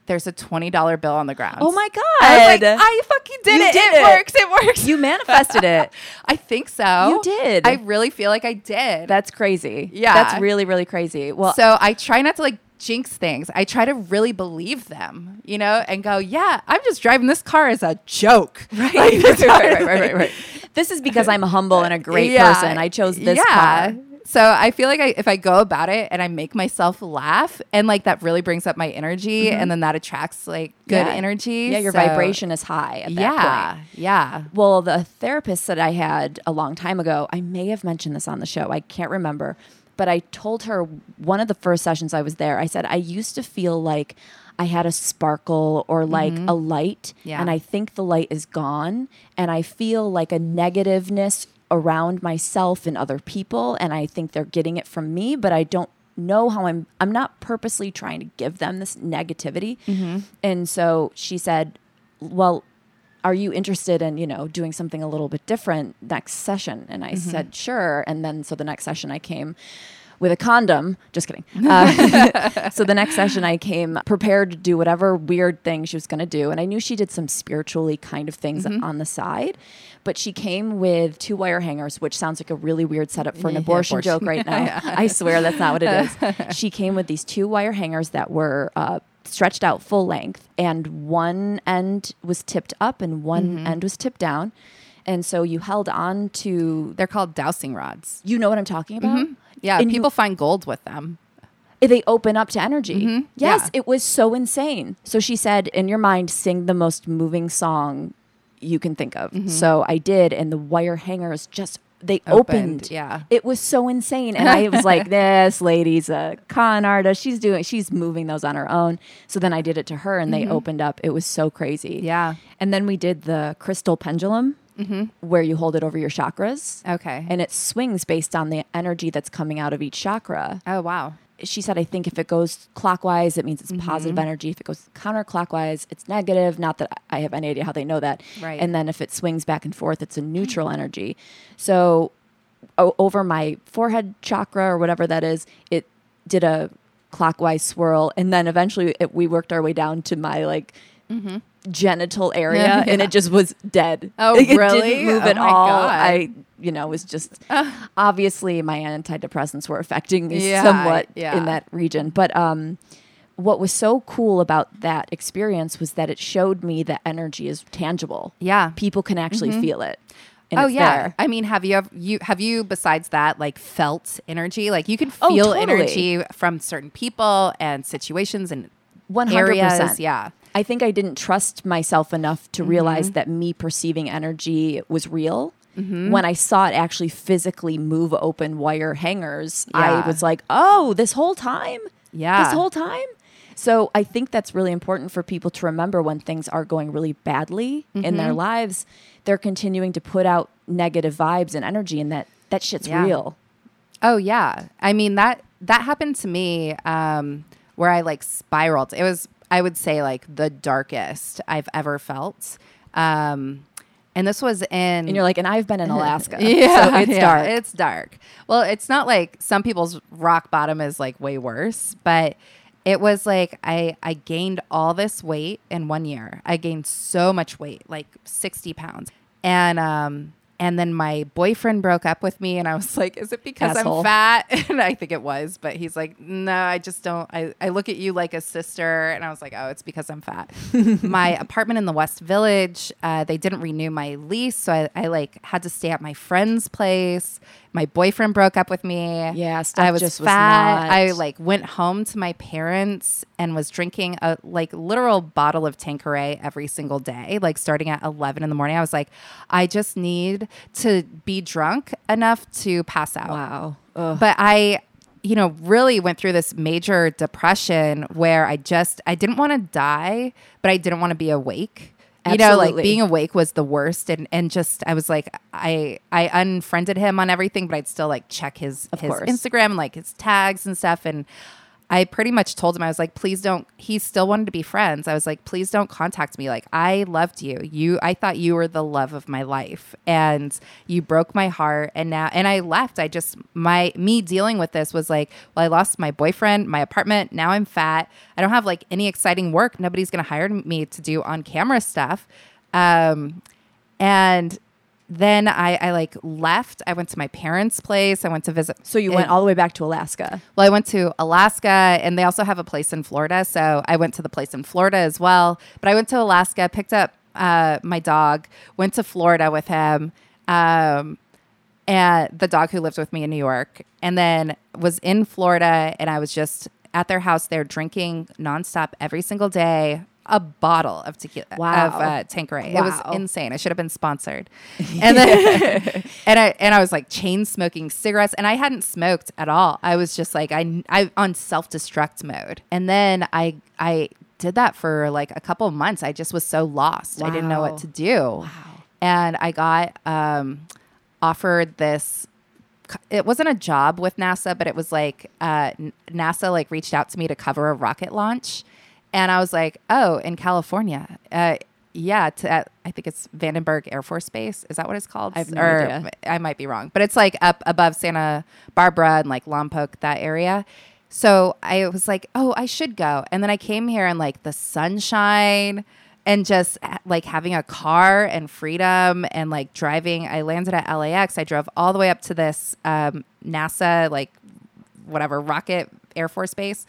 There's a $20 bill on the ground. Oh my God. I was like, I fucking did You it. did it. it. works. It works. you manifested it. <laughs> I think so. You did. I really feel like I did. That's crazy. Yeah. That's really, really crazy. Well, so I try not to like jinx things. I try to really believe them, you know, and go, yeah, I'm just driving this car as a joke. <laughs> Right. Like, <laughs> right, right, right, right, right. This is because I'm humble and a great Yeah. person. I chose this yeah. car. So I feel like I, if I go about it and I make myself laugh, and like that really brings up my energy, and then that attracts like good Mm-hmm. Yeah. energy. Yeah, your So- vibration is high at that Yeah, point. yeah. Well, the therapist that I had a long time ago, I may have mentioned this on the show. I can't remember. But I told her one of the first sessions I was there, I said, I used to feel like I had a sparkle or like a light. Yeah. And I think the light is gone. And I feel like a negativeness around myself and other people. And I think they're getting it from me, but I don't know how I'm I'm not purposely trying to give them this negativity. Mm-hmm. And so she said, Well, are you interested in you know doing something a little bit different next session and i mm-hmm. said sure and then so the next session i came with a condom. Just kidding. <laughs> Uh, <laughs> so the next session i came prepared to do whatever weird thing she was going to do. And i knew she did some spiritually kind of things on the side but she came with two wire hangers which sounds like a really weird setup for an abortion, abortion. joke right <laughs> now. I swear that's not what it is. She came with these two wire hangers that were uh, stretched out full length and one end was tipped up and one Mm-hmm. end was tipped down. And so you held on to They're called dowsing rods. you know what i'm talking about Yeah, And you- people find gold with them. they open up to energy Mhm. yes Yeah. it was so insane so she said in your mind sing the most moving song you can think of so i did and the wire hangers just they Opened, opened, yeah. it was so insane. And i was like <laughs> this lady's a con artist. She's doing she's moving those on her own. So then i did it to her and they mm-hmm. opened up. It was so crazy. Yeah. and then we did the crystal pendulum mm-hmm. where you hold it over your chakras. Okay. and it swings based on the energy that's coming out of each chakra. Oh wow. She said, I think if it goes clockwise, it means it's mm-hmm. positive energy. If it goes counterclockwise, it's negative. Not that I have any idea how they know that. Right. And then if it swings back and forth, it's a mm-hmm. neutral energy. So o- over my forehead chakra or whatever that is, it did a clockwise swirl. And then eventually it, we worked our way down to my like genital area Yeah. and it just was dead. <laughs> Oh, it really? didn't move Oh at all. God. I, you know, was just obviously my antidepressants were affecting me Yeah, somewhat yeah. in that region. But um, what was so cool about that experience was that it showed me that energy is tangible. Yeah. People can actually feel it. And oh yeah. there. I mean, have you have you have you besides that like felt energy? Like you can Oh, feel totally. energy from certain people and situations and 100%. areas. Yeah. I think I didn't trust myself enough to Mm-hmm. realize that me perceiving energy was real. Mm-hmm. When I saw it actually physically move open wire hangers, I was like, oh, this whole time? Yeah. This whole time? So I think that's really important for people to remember when things are going really badly in their Mm-hmm. lives. They're continuing to put out negative vibes and energy, and that that shit's Yeah. real. Oh yeah. I mean that that happened to me um where I like spiraled. It was I would say like the darkest I've ever felt. Um and this was in And you're like, and I've been in <laughs> Alaska, yeah, so it's yeah, dark. It's dark. Well, it's not like some people's rock bottom is like way worse, but it was like I I gained all this weight in one year. I gained so much weight, like 60 pounds. And um and then my boyfriend broke up with me and I was like, is it because Asshole. I'm fat? <laughs> And I think it was, but he's like, no, I just don't I, I look at you like a sister and I was like, oh, it's because I'm fat. <laughs> my apartment in the West Village, uh, they didn't renew my lease, so I, I like had to stay at my friend's place. My boyfriend broke up with me. Yeah, stuff I was just was fat. not- I like went home to my parents and was drinking a like literal bottle of Tanqueray every single day, like starting at 11 in the morning. I was like, I just need to be drunk enough to pass out. wow. Ugh. But I, you know, really went through this major depression where I just I didn't want to die, but I didn't want to be awake. You know, like being awake was the worst, and and just I was like I I unfriended him on everything, but I'd still like check his Of his course. Instagram and like his tags and stuff, and I pretty much told him I was like, please don't. He still wanted to be friends. I was like, please don't contact me. Like I loved you. You, I thought you were the love of my life, and you broke my heart. And now, and I left. I just my me dealing with this was like, well, I lost my boyfriend, my apartment. Now I'm fat. I don't have like any exciting work. Nobody's gonna hire me to do on camera stuff. Um, and then I, I like left. I went to my parents' place. I went to visit. So you went all the way back to Alaska. well, I went to Alaska and they also have a place in Florida. So I went to the place in Florida as well. But I went to Alaska, picked up uh, my dog, went to Florida with him, um, and the dog who lived with me in New York, and then was in Florida and I was just at their house there drinking nonstop every single day. A bottle of tequila Wow. of uh, Tanqueray. It was insane. I should have been sponsored. <laughs> And then <laughs> and I and I was like chain smoking cigarettes and I hadn't smoked at all. I was just like I I on self-destruct mode. And then I I did that for like a couple of months. I just was so lost. I didn't know what to do. And I got um offered this it wasn't a job with NASA, but it was like uh, NASA like reached out to me to cover a rocket launch, and I was like, oh, in California, uh, yeah, to, at, I think it's Vandenberg Air Force Base. Is that what it's called? I have no or idea. I might be wrong, but it's like up above Santa Barbara and like Lompoc, that area. So I was like, oh, I should go. And then I came here and like the sunshine and just uh, like having a car and freedom and like driving. I landed at LAX. I drove all the way up to this um, NASA, like whatever, rocket Air Force Base.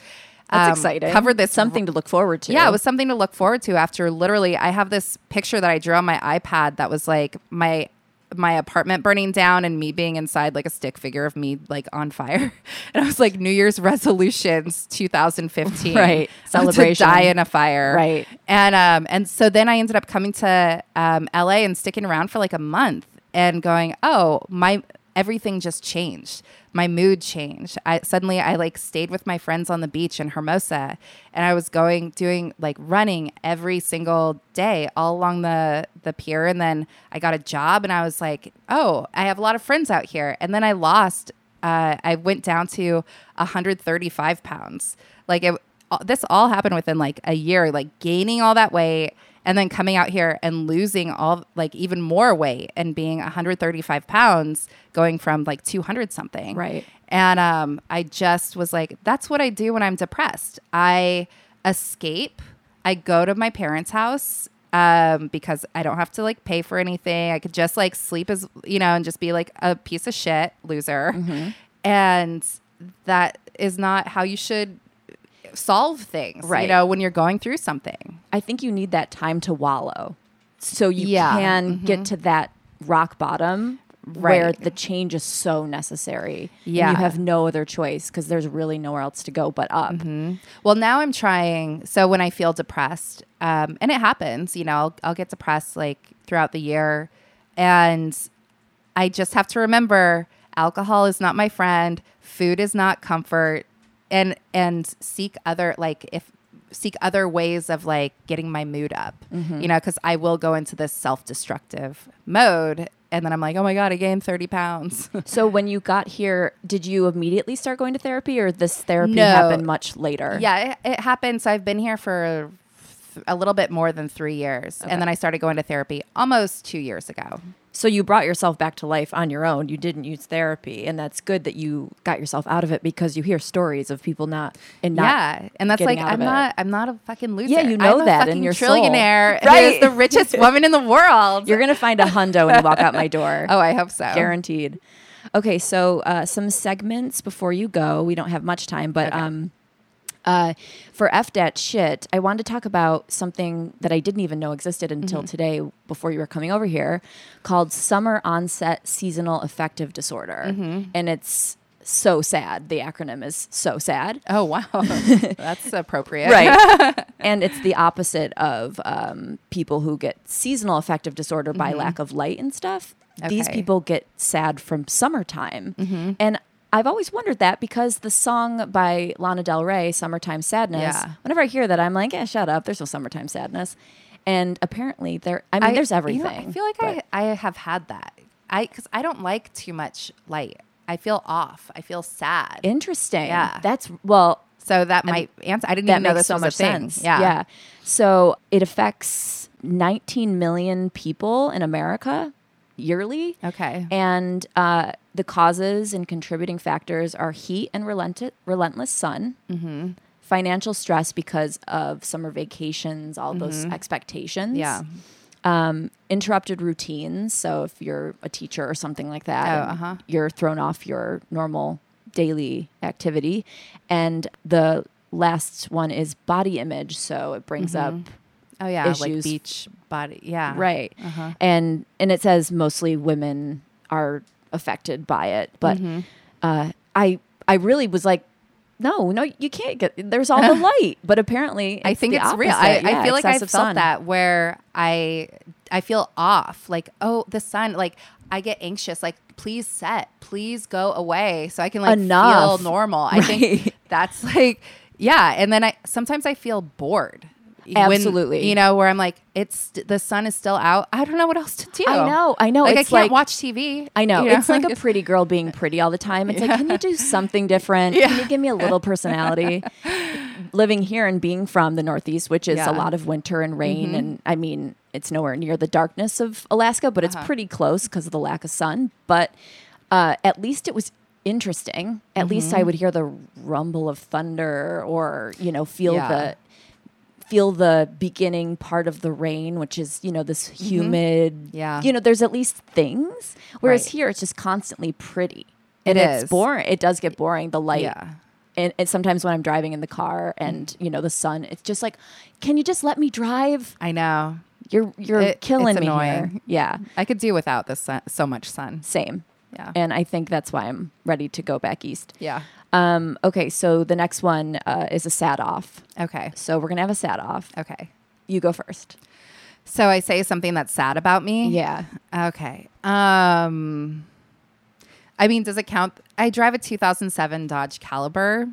That's Um, exciting. Covered this something to look forward to. yeah, it was something to look forward to after literally I have this picture that I drew on my iPad that was like my my apartment burning down and me being inside like a stick figure of me like on fire. <laughs> And I was like New Year's resolutions 2015. <laughs> Right. <laughs> Celebration. Celebration. To die in a fire. Right. And um and so then I ended up coming to um LA and sticking around for like a month and going, "Oh, my everything just changed. My mood changed. I suddenly I like stayed with my friends on the beach in Hermosa and I was going doing like running every single day all along the the pier and then I got a job and I was like, "Oh, I have a lot of friends out here." And then I lost uh, I went down to 135 pounds. Like it, this all happened within like a year, like gaining all that weight and then coming out here and losing all like even more weight and being 135 pounds going from like 200 something. Right. And um, I just was like, that's what I do when I'm depressed. I escape. I go to my parents' house um, because I don't have to like pay for anything. I could just like sleep as you know and just be like a piece of shit loser. Mm-hmm. And that is not how you should solve things. right. You know, when you're going through something. I think you need that time to wallow, so you Yeah. can get to that rock bottom where the change is so necessary. and Yeah. you have no other choice because there's really nowhere else to go but up. Well, now I'm trying. So when I feel depressed, um, and it happens, you know, I'll, I'll get depressed like throughout the year, and I just have to remember alcohol is not my friend. Food is not comfort, and and seek other like if seek other ways of like getting my mood up, mm-hmm. you know, because I will go into this self destructive mode. And then I'm like, oh my God, I gained 30 pounds. <laughs> So when you got here, did you immediately start going to therapy, or this therapy No. happened much later? Yeah, it, it happened. So I've been here for th- a little bit more than three years. And then I started going to therapy almost two years ago. So you brought yourself back to life on your own. You didn't use therapy, and that's good that you got yourself out of it because you hear stories of people not and not. yeah. And that's like, I'm of it. not, I'm not a fucking loser. Yeah, you know I'm that in your soul. trillionaire. <laughs> Right. Right. the richest <laughs> woman in the world. You're gonna find a hundo when you walk out my <laughs> door. oh, I hope so. guaranteed. Okay, so uh, some segments before you go. We don't have much time, but Okay. um, uh, for F that shit, I wanted to talk about something that I didn't even know existed until Mm-hmm. today before you were coming over here, called summer onset seasonal affective disorder, Mm-hmm. and it's so sad. The acronym is so sad. Oh, wow. <laughs> that's appropriate. Right. <laughs> and it's the opposite of um, people who get seasonal affective disorder by lack of light and stuff. These people get sad from summertime. And I've always wondered that because the song by Lana Del Rey, Summertime Sadness, Yeah. whenever I hear that, I'm like, yeah, shut up. There's no summertime sadness. And apparently there, I mean, there's you know, everything. I feel like but- I, I have had that. I, cause I don't like too much light. I feel off. I feel sad. Interesting. Yeah. That's, well, so that might answer. I didn't even know this so was much a thing. sense. Yeah. Yeah. So it affects 19 million people in America yearly. Okay. And uh, the causes and contributing factors are heat and relent- relentless sun, Mm-hmm. financial stress because of summer vacations, all those expectations. Yeah. um, interrupted routines. So if you're a teacher or something like that, Oh, uh-huh. you're thrown off your normal daily activity. And the last one is body image. So it brings up Oh yeah, like Issues. beach body. Yeah. right, Uh-huh. and and it says mostly women are affected by it. But Mm-hmm. uh, I I really was like. No, no, you can't get. There's all the <laughs> light, but apparently, I think it's real. I, opposite. I feel like I've excessive felt sun. that where I I feel off. Like, oh, the sun, like I get anxious, like, please set, please go away so I can like Enough. feel normal. I think <laughs> that's like yeah. And then I sometimes I feel bored. When- Absolutely. you know, where I'm like, it's the sun is still out. I don't know what else to do. I know, I know. Like It's I can't like- watch TV. I know. you It's like a pretty girl <laughs> being pretty all the time. It's like, can you do something different? Can you give me a little personality? <laughs> Living here and being from the Northeast, which is Yeah. Mm-hmm. a lot of winter and rain, and I mean, it's nowhere near the darkness of Alaska, but it's Uh-huh. pretty close because of the lack of sun. But uh, at least it was interesting. At least Mm-hmm. I would hear the rumble of thunder, or you know, feel Yeah. Feel the beginning part of the rain, which is, you know, this humid. Mm-hmm. Yeah. You know, there's at least things. Whereas Right. here, it's just constantly pretty. It And it's is. boring. It does get boring. The light. Yeah. And, and sometimes when I'm driving in the car and, you know, the sun, it's just like, can you just let me drive? I know. You're you're It- killing it's me here. Yeah. I could do without the sun, so much sun. Same. Yeah. And I think that's why I'm ready to go back east. yeah. Um, okay, so the next one uh, is a sad off. Okay. So we're gonna have a sad off. Okay. You go first. So I say something that's sad about me. Yeah. Okay. Um I mean, does it count? I drive a 2007 Dodge Caliber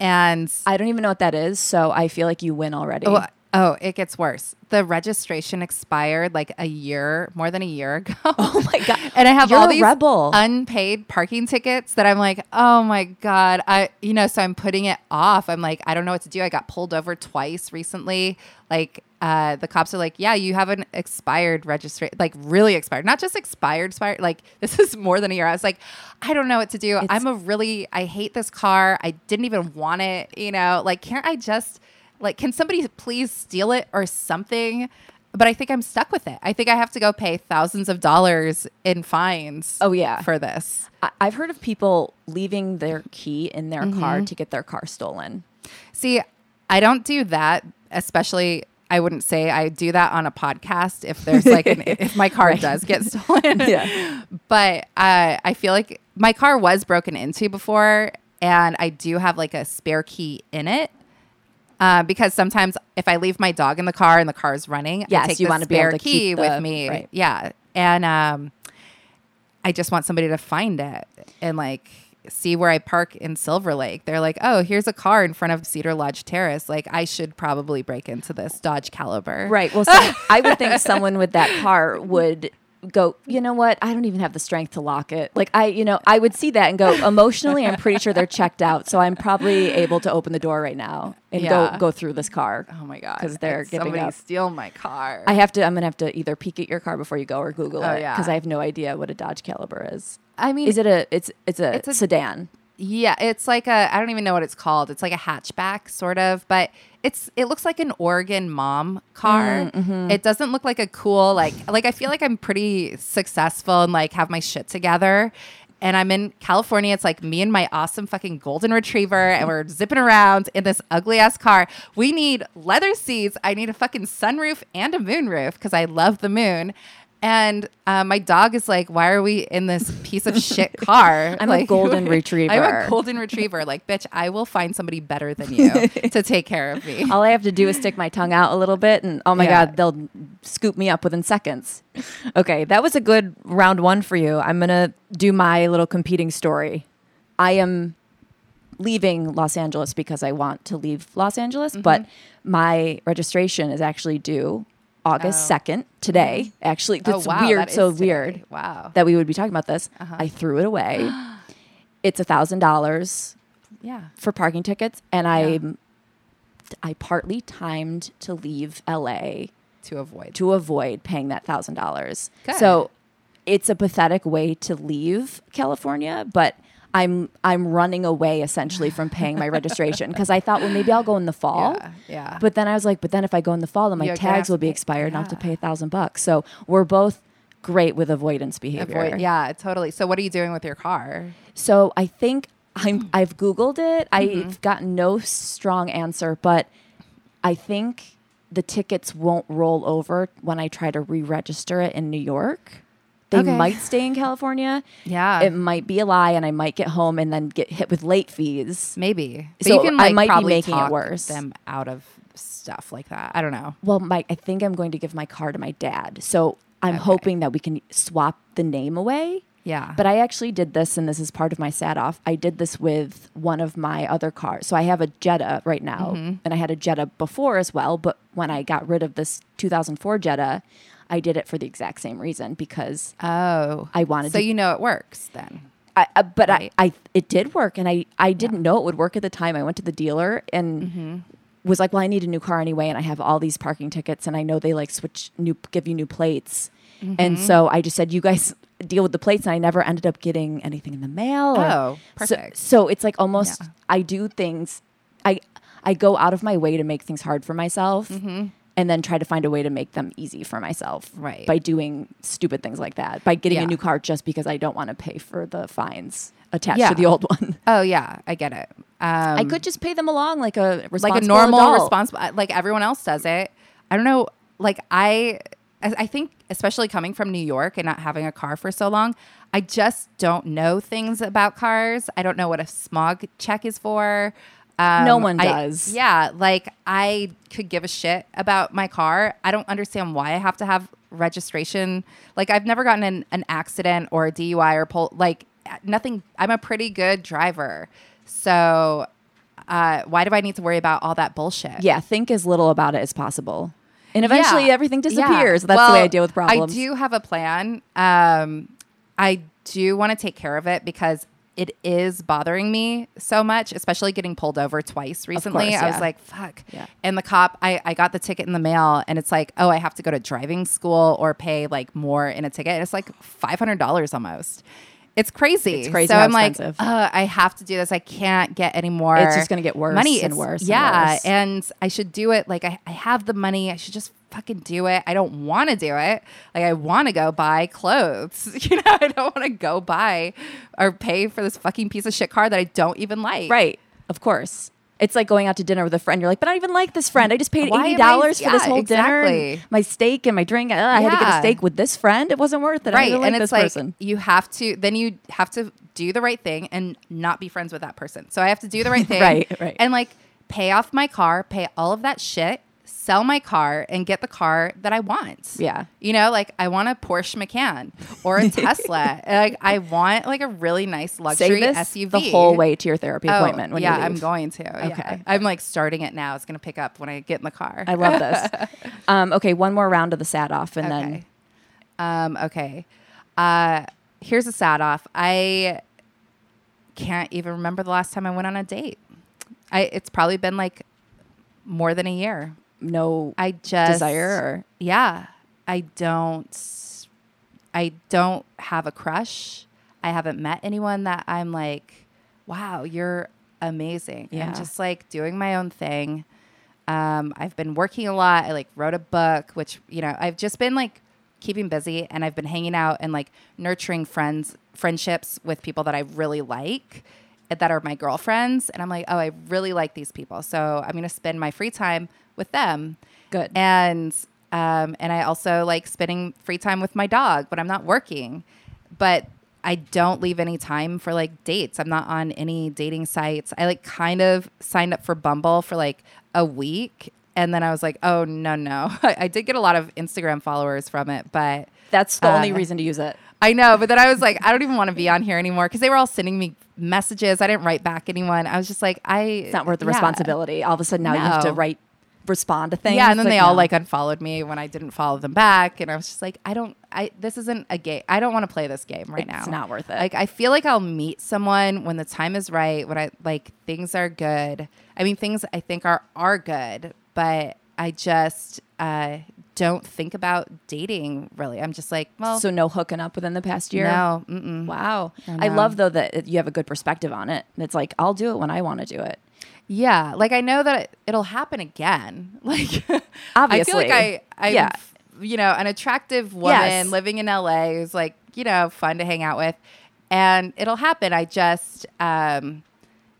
and I don't even know what that is, so I feel like you win already. oh, oh, it gets worse. The registration expired like a year, more than a year ago. <laughs> Oh my god! <laughs> and I have You're all these rebel. unpaid parking tickets that I'm like, oh my god, I you know, so I'm putting it off. I'm like, I don't know what to do. I got pulled over twice recently. Like, uh, the cops are like, yeah, you have an expired registration, like really expired, not just expired, expired. Like <laughs> this is more than a year. I was like, I don't know what to do. It's- I'm a really, I hate this car. I didn't even want it. You know, like, can't I just like, can somebody please steal it or something? But I think I'm stuck with it. I think I have to go pay thousands of dollars in fines. Oh, yeah. for this. I- I've heard of people leaving their key in their Mm-hmm. car to get their car stolen. See, I don't do that, especially. I wouldn't say I do that on a podcast if there's like an, <laughs> if my car does get stolen. <laughs> Yeah. But uh, I feel like my car was broken into before, and I do have like a spare key in it. Uh, because sometimes if I leave my dog in the car and the car is running, Yes, I take you the wanna be able spare to key the- with me. right. Yeah, and um, I just want somebody to find it and like see where I park in Silver Lake. They're like, oh, here's a car in front of Cedar Lodge Terrace. Like, I should probably break into this Dodge Caliber. Right. Well, so I would think someone with that car would go, you know what? I don't even have the strength to lock it. Like I, you know, I would see that and go, emotionally, I'm pretty sure they're checked out. So I'm probably able to open the door right now and Yeah. go go through this car. Oh my god. Because they're Did giving somebody up. steal my car. I have to. I'm gonna have to either peek at your car before you go or Google Oh, it yeah. because I have no idea what a Dodge Caliber is. I mean, Is it a? It's it's a, It's a- sedan. Yeah, it's like a I don't even know what it's called. It's like a hatchback sort of, but it's it looks like an Oregon mom car. Mm, mm-hmm. It doesn't look like a cool like like I feel like I'm pretty successful and like have my shit together. And I'm in California. It's like me and my awesome fucking golden retriever, and we're <laughs> zipping around in this ugly ass car. We need leather seats. I need a fucking sunroof and a moonroof because I love the moon. And uh, my dog is like, "Why are we in this piece of shit <laughs> car?" I'm a Like, <laughs> golden I'm a golden retriever. Like, bitch, I will find somebody better than you <laughs> to take care of me. All I have to do is stick my tongue out a little bit, and oh my Yeah. god, they'll scoop me up within seconds. Okay, that was a good round one for you. I'm gonna do my little competing story. I am leaving Los Angeles because I want to leave Los Angeles, Mm-hmm. but my registration is actually due August Oh. second today. Actually, Oh, wow, weird, that so today. weird Wow. that we would be talking about this. Uh-huh. I threw it away. <gasps> it's a thousand dollars Yeah. for parking tickets, and I I partly timed to leave LA To avoid. to avoid paying that thousand dollars. So it's a pathetic way to leave California, but I'm I'm running away essentially from paying my registration because I thought, well, maybe I'll go in the <laughs> fall. Yeah, yeah. But then I was like, but then if I go in the fall, then my You're tags will be expired and I'll have to pay a thousand bucks. So we're both great with avoidance behavior. Avoid- yeah, totally. So what are you doing with your car? So I think I'm <clears throat> I've Googled it. Mm-hmm. I've gotten no strong answer, but I think the tickets won't roll over when I try to re-register it in New York. They Okay. might stay in California. Yeah. It might be a lie and I might get home and then get hit with late fees. Maybe. But So you can I like might be making it worse. them out of stuff like that. I don't know. Well, my I think I'm going to give my car to my dad. So I'm Okay. hoping that we can swap the name away. Yeah. But I actually did this, and this is part of my sad off. I did this with one of my other cars. So I have a Jetta right now, Mm-hmm. and I had a Jetta before as well. But when I got rid of this 2004 Jetta, I did it for the exact same reason because oh. I wanted So to. you know it works then. I, uh, but Right. I, I, it did work, and I, I didn't know it would work at the time. I went to the dealer and Mm-hmm. was like, "Well, I need a new car anyway, and I have all these parking tickets, and I know they like switch new, give you new plates." Mm-hmm. And so I just said, "You guys deal with the plates," and I never ended up getting anything in the mail. Oh, so- perfect. So, it's like almost Yeah. I do things, I I go out of my way to make things hard for myself. And then try to find a way to make them easy for myself, Right. By doing stupid things like that, by getting Yeah. a new car just because I don't want to pay for the fines attached Yeah. to the old one. <laughs> Oh yeah, I get it. Um, I could just pay them along like a like a normal adult. responsible like everyone else does it. I don't know. Like I, I I think especially coming from New York and not having a car for so long, I just don't know things about cars. I don't know what a smog check is for. Um, No one I- does. yeah, like I could give a shit about my car. I don't understand why I have to have registration. Like I've never gotten in an accident or a DUI or pull like nothing. I'm a pretty good driver, so uh, why do I need to worry about all that bullshit? Yeah, think as little about it as possible. And eventually Yeah. everything Yeah. disappears. That's the way I deal with problems. I do have a plan. Um, I do want to take care of it because it is bothering me so much, especially getting pulled over twice recently. course, I was like, fuck. Yeah. And the cop, I, I got the ticket in the mail and it's like, oh, I have to go to driving school or pay like more in a ticket. And it's like $500 almost. It's crazy. It's crazy So I'm like, expensive. uh, I have to do this. I can't get any more. It's just gonna get worse money. and It's- worse and Yeah, worse. and I should do it. Like I, I have the money. I should just fucking do it. I don't want to do it. Like I want to go buy clothes. <laughs> You know, I don't want to go buy or pay for this fucking piece of shit car that I don't even like. right. Of course. It's like going out to dinner with a friend. You're like, but I don't even like this friend. I just paid Why eighty dollars for this yeah, whole dinner, my steak and my drink. I had to get a steak with this friend. It wasn't worth it. I Right. like and this it's like person. you have to then you have to do the right thing and not be friends with that person. So I have to do the right <laughs> thing. Right, right. And like pay off my car, pay all of that shit, sell my car and get the car that I want. Yeah. You know, like I want a Porsche Macan or a <laughs> Tesla. like I want like a really nice luxury this SUV. the whole way to your therapy Oh, appointment. When you yeah, I'm going to. Okay. Yeah. I'm like starting it now. It's gonna pick up when I get in the car. I love this. <laughs> um, okay, one more round of the sad off, and then Okay. Um, okay. Uh, here's a sad off. I can't even remember the last time I went on a date. I it's probably been like more than a year. No I just desire. Or, Yeah. I don't I don't have a crush. I haven't met anyone that I'm like, wow, you're amazing. Yeah. I'm just like doing my own thing. Um, I've been working a lot. I like wrote a book, which, you know, I've just been like keeping busy and I've been hanging out and like nurturing friends, friendships with people that I really like that are my girlfriends. And I'm like, oh, I really like these people. So I'm going to spend my free time with them good. and um, and I also like spending free time with my dog when I'm not working. But I don't leave any time for like dates. I'm not on any dating sites. I like kind of signed up for Bumble for like a week, and then I was like, oh no no. <laughs> I, I did get a lot of Instagram followers from it, but That's the only uh, reason to use it. I know, but then I was like, I don't even want to be on here anymore because they were all sending me messages. I didn't write back anyone. I was just like, I. It's not worth the yeah. responsibility. All of a sudden, now you have to write, respond to things. Yeah, and then Like, they all no. like unfollowed me when I didn't follow them back, and I was just like, I don't, I this isn't a game. I don't want to play this game right now. It's not worth it. Like I feel like I'll meet someone when the time is right, when I like things are good. I mean, things I think are are good, but I just uh, don't think about dating really. I'm just like, well, So no hooking up within the past year. no, mm-mm. Wow. I I, love though that you have a good perspective on it. It's like I'll do it when I want to do it. Yeah, like I know that it, it'll happen again. <laughs> Like Obviously. I feel like I, I'm, Yeah. you know, an attractive woman Yes. living in LA who's like, you know, fun to hang out with, and it'll happen. I just um,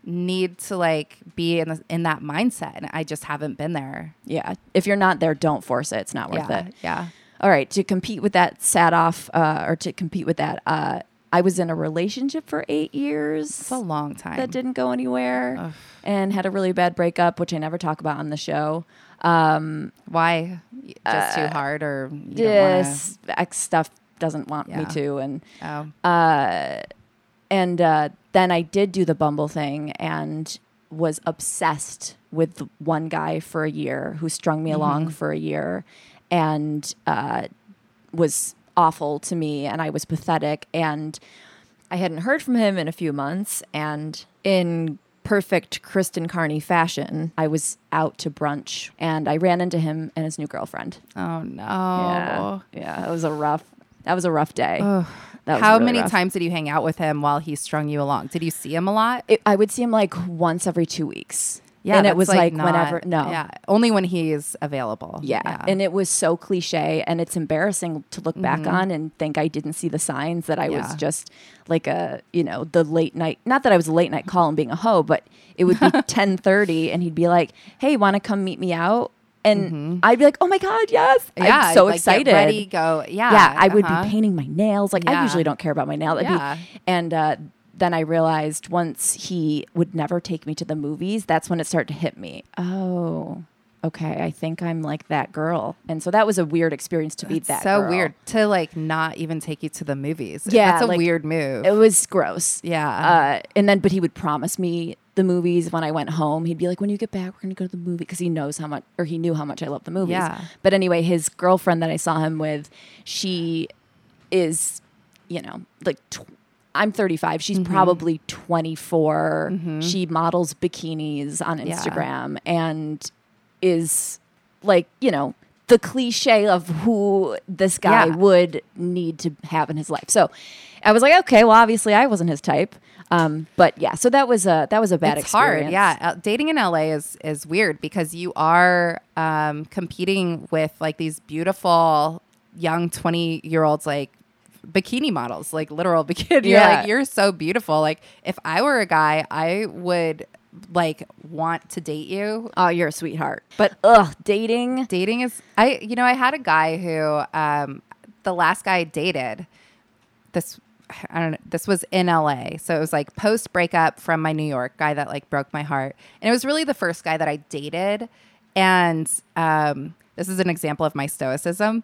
need to like be in the, in that mindset, and I just haven't been there. Yeah. If you're not there, don't force it. It's not worth yeah, it. yeah. All right. To compete with that sat off, uh, or to compete with that, uh, I was in a relationship for eight years. It's a long time. that didn't go anywhere and had a really bad breakup, which I never talk about on the show. Um, Why? Just too hard, or wanna- ex stuff doesn't want me to. And, Oh, and, uh, then I did do the Bumble thing and was obsessed with one guy for a year who strung me along for a year and, uh, was awful to me and I was pathetic and I hadn't heard from him in a few months and in perfect Kristen Carney fashion, I was out to brunch and I ran into him and his new girlfriend. oh no. Yeah. Yeah, it was a rough that was a rough day. Was How really many rough. times did you hang out with him while he strung you along? Did you see him a lot? It, I would see him like once every 2 weeks. Yeah, and it was like, not- whenever no. yeah, only when he's available. Yeah. And it was so cliche and it's embarrassing to look back on and think I didn't see the signs that I Mm-hmm. Yeah. was just like a, you know, the late night not that I was a late night call and being a hoe, but it would be <laughs> ten thirty and he'd be like, Hey, wanna come meet me out? And I'd be like, Oh my God, yes. Mm-hmm. yeah, I'm so like, excited. ready, go. Yeah, yeah, I would uh-huh. be painting my nails. Like I usually don't care about my nails. I'd be- Yeah. and uh, then I realized once he would never take me to the movies, that's when it started to hit me. Oh, okay. I think I'm like that girl. And so that was a weird experience to be that so girl. weird to like not even take you to the movies. Yeah, that's a like, weird move. It was gross. Yeah. Uh, and then, but he would promise me the movies when I went home. He'd be like, "When you get back, we're gonna go to the movie," because he knows how much, or he knew how much I love the movies. Yeah. But anyway, his girlfriend that I saw him with, she is, you know, like. Tw- I'm 35. She's Mm-hmm. probably 24. She models bikinis on Yeah. Instagram and is like, you know, the cliche of who this guy Yeah. would need to have in his life. So I was like, okay, well, obviously I wasn't his type. Um, but yeah, so that was a that was a bad it's experience. hard. Yeah, Uh, dating in LA is is weird because you are um, competing with like these beautiful young twenty year olds like bikini models, like literal <laughs> bikini. You're Yeah. like you're so beautiful. Like if I were a guy, I would like want to date you. Oh, you're a sweetheart. But ugh, dating. Dating is I you know I had a guy who um, the last guy I dated this I don't know. This was in LA. So it was like post breakup from my New York guy that like broke my heart. And it was really the first guy that I dated. And um, this is an example of my stoicism.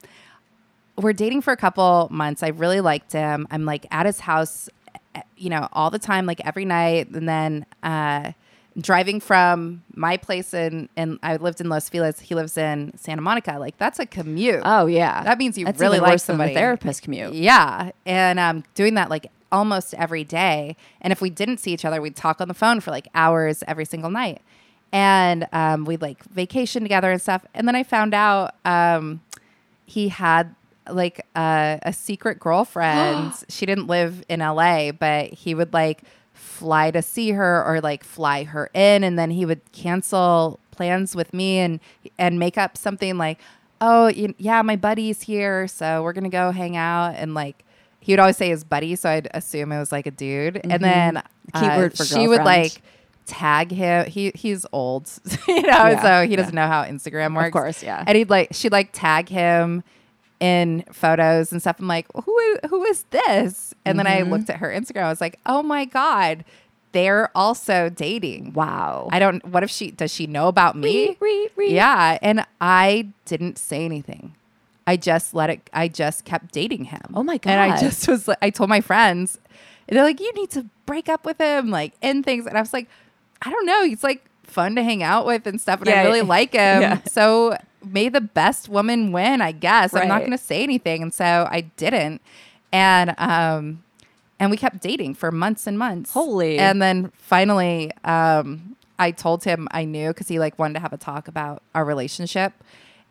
We're dating for a couple months. I really liked him. I'm like at his house, eh, you know, all the time, like every night. And then uh, driving from my place in, and I lived in Los Feliz. He lives in Santa Monica. Like that's a commute. Oh yeah, That means you That's really like worse than somebody. the therapist commute. Yeah. And um, doing that like almost every day. And if we didn't see each other, we'd talk on the phone for like hours every single night. And um, we'd like vacation together and stuff. And then I found out um, he had like a, a secret girlfriend. <gasps> she didn't live in LA, but he would like fly to see her or like fly her in. And then he would cancel plans with me and and make up something like, oh, you, yeah, my buddy's here. So we're to go hang out. And like, he would always say his buddy, so I'd assume it was like a dude. And then uh, Mm-hmm. Keyword for she would like tag him. He he's old, <laughs> you know, Yeah, so he doesn't know how Instagram works. Of course, yeah. And he'd like she'd like tag him in photos and stuff. I'm like, who is who is this? And then I Mm-hmm. looked at her Instagram. I was like, oh my god, they're also dating. Wow. I don't. What if she does she know about me? Yeah, and I didn't say anything. I just let it. I just kept dating him. Oh my God. And I just <laughs> was. like I told my friends, they're like, "You need to break up with him, like end things." And I was like, "I don't know. He's like fun to hang out with and stuff, and Yeah, I really <laughs> like him. yeah. So may the best woman win. I guess I'm not going to say anything, and so I didn't. And um, and we kept dating for months and months. Holy. And then finally, um, I told him I knew because he like wanted to have a talk about our relationship.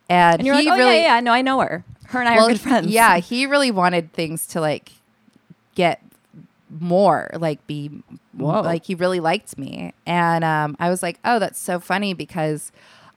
And, And you're he like, oh really, yeah, yeah, no, I know her. Her and I well, are good friends. Yeah, he really wanted things to like get more, like be Whoa. like he really liked me. And um, I was like, oh, that's so funny because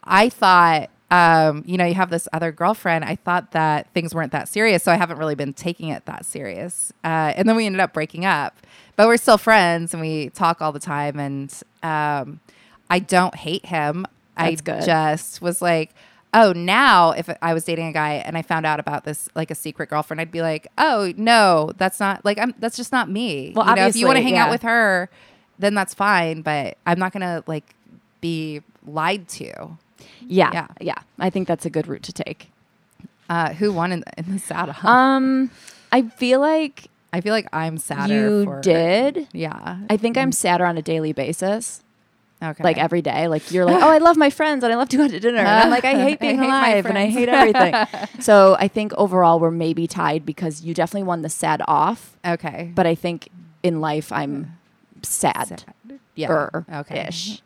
I thought, um, you know, you have this other girlfriend. I thought that things weren't that serious, so I haven't really been taking it that serious. Uh, and then we ended up breaking up, but we're still friends and we talk all the time. And um, I don't hate him. That's I good. just was like, oh, now if I was dating a guy and I found out about this like a secret girlfriend, I'd be like, oh no, that's not like I'm. That's just not me. Well, you know, if you want to hang out with her, then that's fine. But I'm not gonna like be lied to. Yeah, Yeah. yeah, I think that's a good route to take. Uh, who won in the, in the saddle? Um, I feel like I feel like I'm sadder. you did. Yeah. I think I'm sadder on a daily basis, Okay. like every day. Like you're like, oh, I love my friends and I love to go to dinner. And I'm like, I hate being <laughs> I hate alive and I hate everything. <laughs> so I think overall we're maybe tied because you definitely won the sad off, okay. but I think in life I'm sad. Sad. Yeah. Okay. Ish.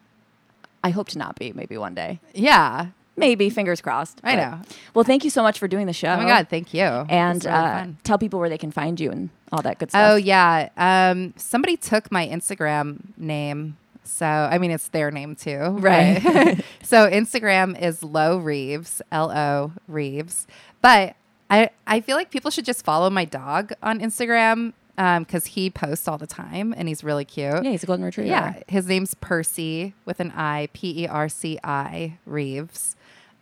I hope to not be. Maybe one day. Yeah. Maybe. Fingers crossed. I but- know. Well, thank you so much for doing the show. Oh my god, thank you. And really uh, tell people where they can find you and all that good stuff. Oh yeah. Um, somebody took my Instagram name. So I mean it's their name too. Right. but- <laughs> <laughs> so Instagram is Low Reeves, L O Reeves. But I I feel like people should just follow my dog on Instagram because he posts all the time and he's really cute. Yeah, he's a golden retriever. Yeah, his name's Percy with an I, P E R C I Reeves.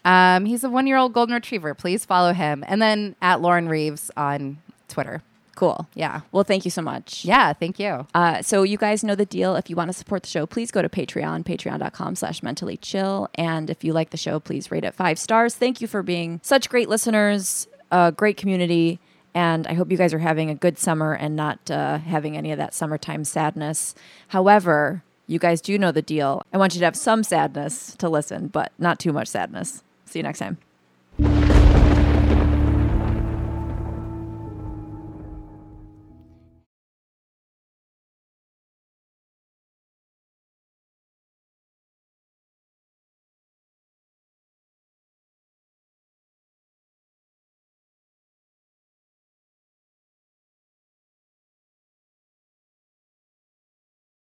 Um, he's a one year old golden retriever. Please follow him. And then at Lauren Reeves on Twitter. Cool. Yeah. Well, thank you so much. Yeah, thank you. Uh, so you guys know the deal. If you want to support the show, please go to Patreon, patreon.com slash mentally chill. And if you like the show, please rate it five stars. Thank you for being such great listeners, a great community. And I hope you guys are having a good summer and not uh, having any of that summertime sadness. However, you guys do know the deal. I want you to have some sadness to listen, but not too much sadness. See you next time.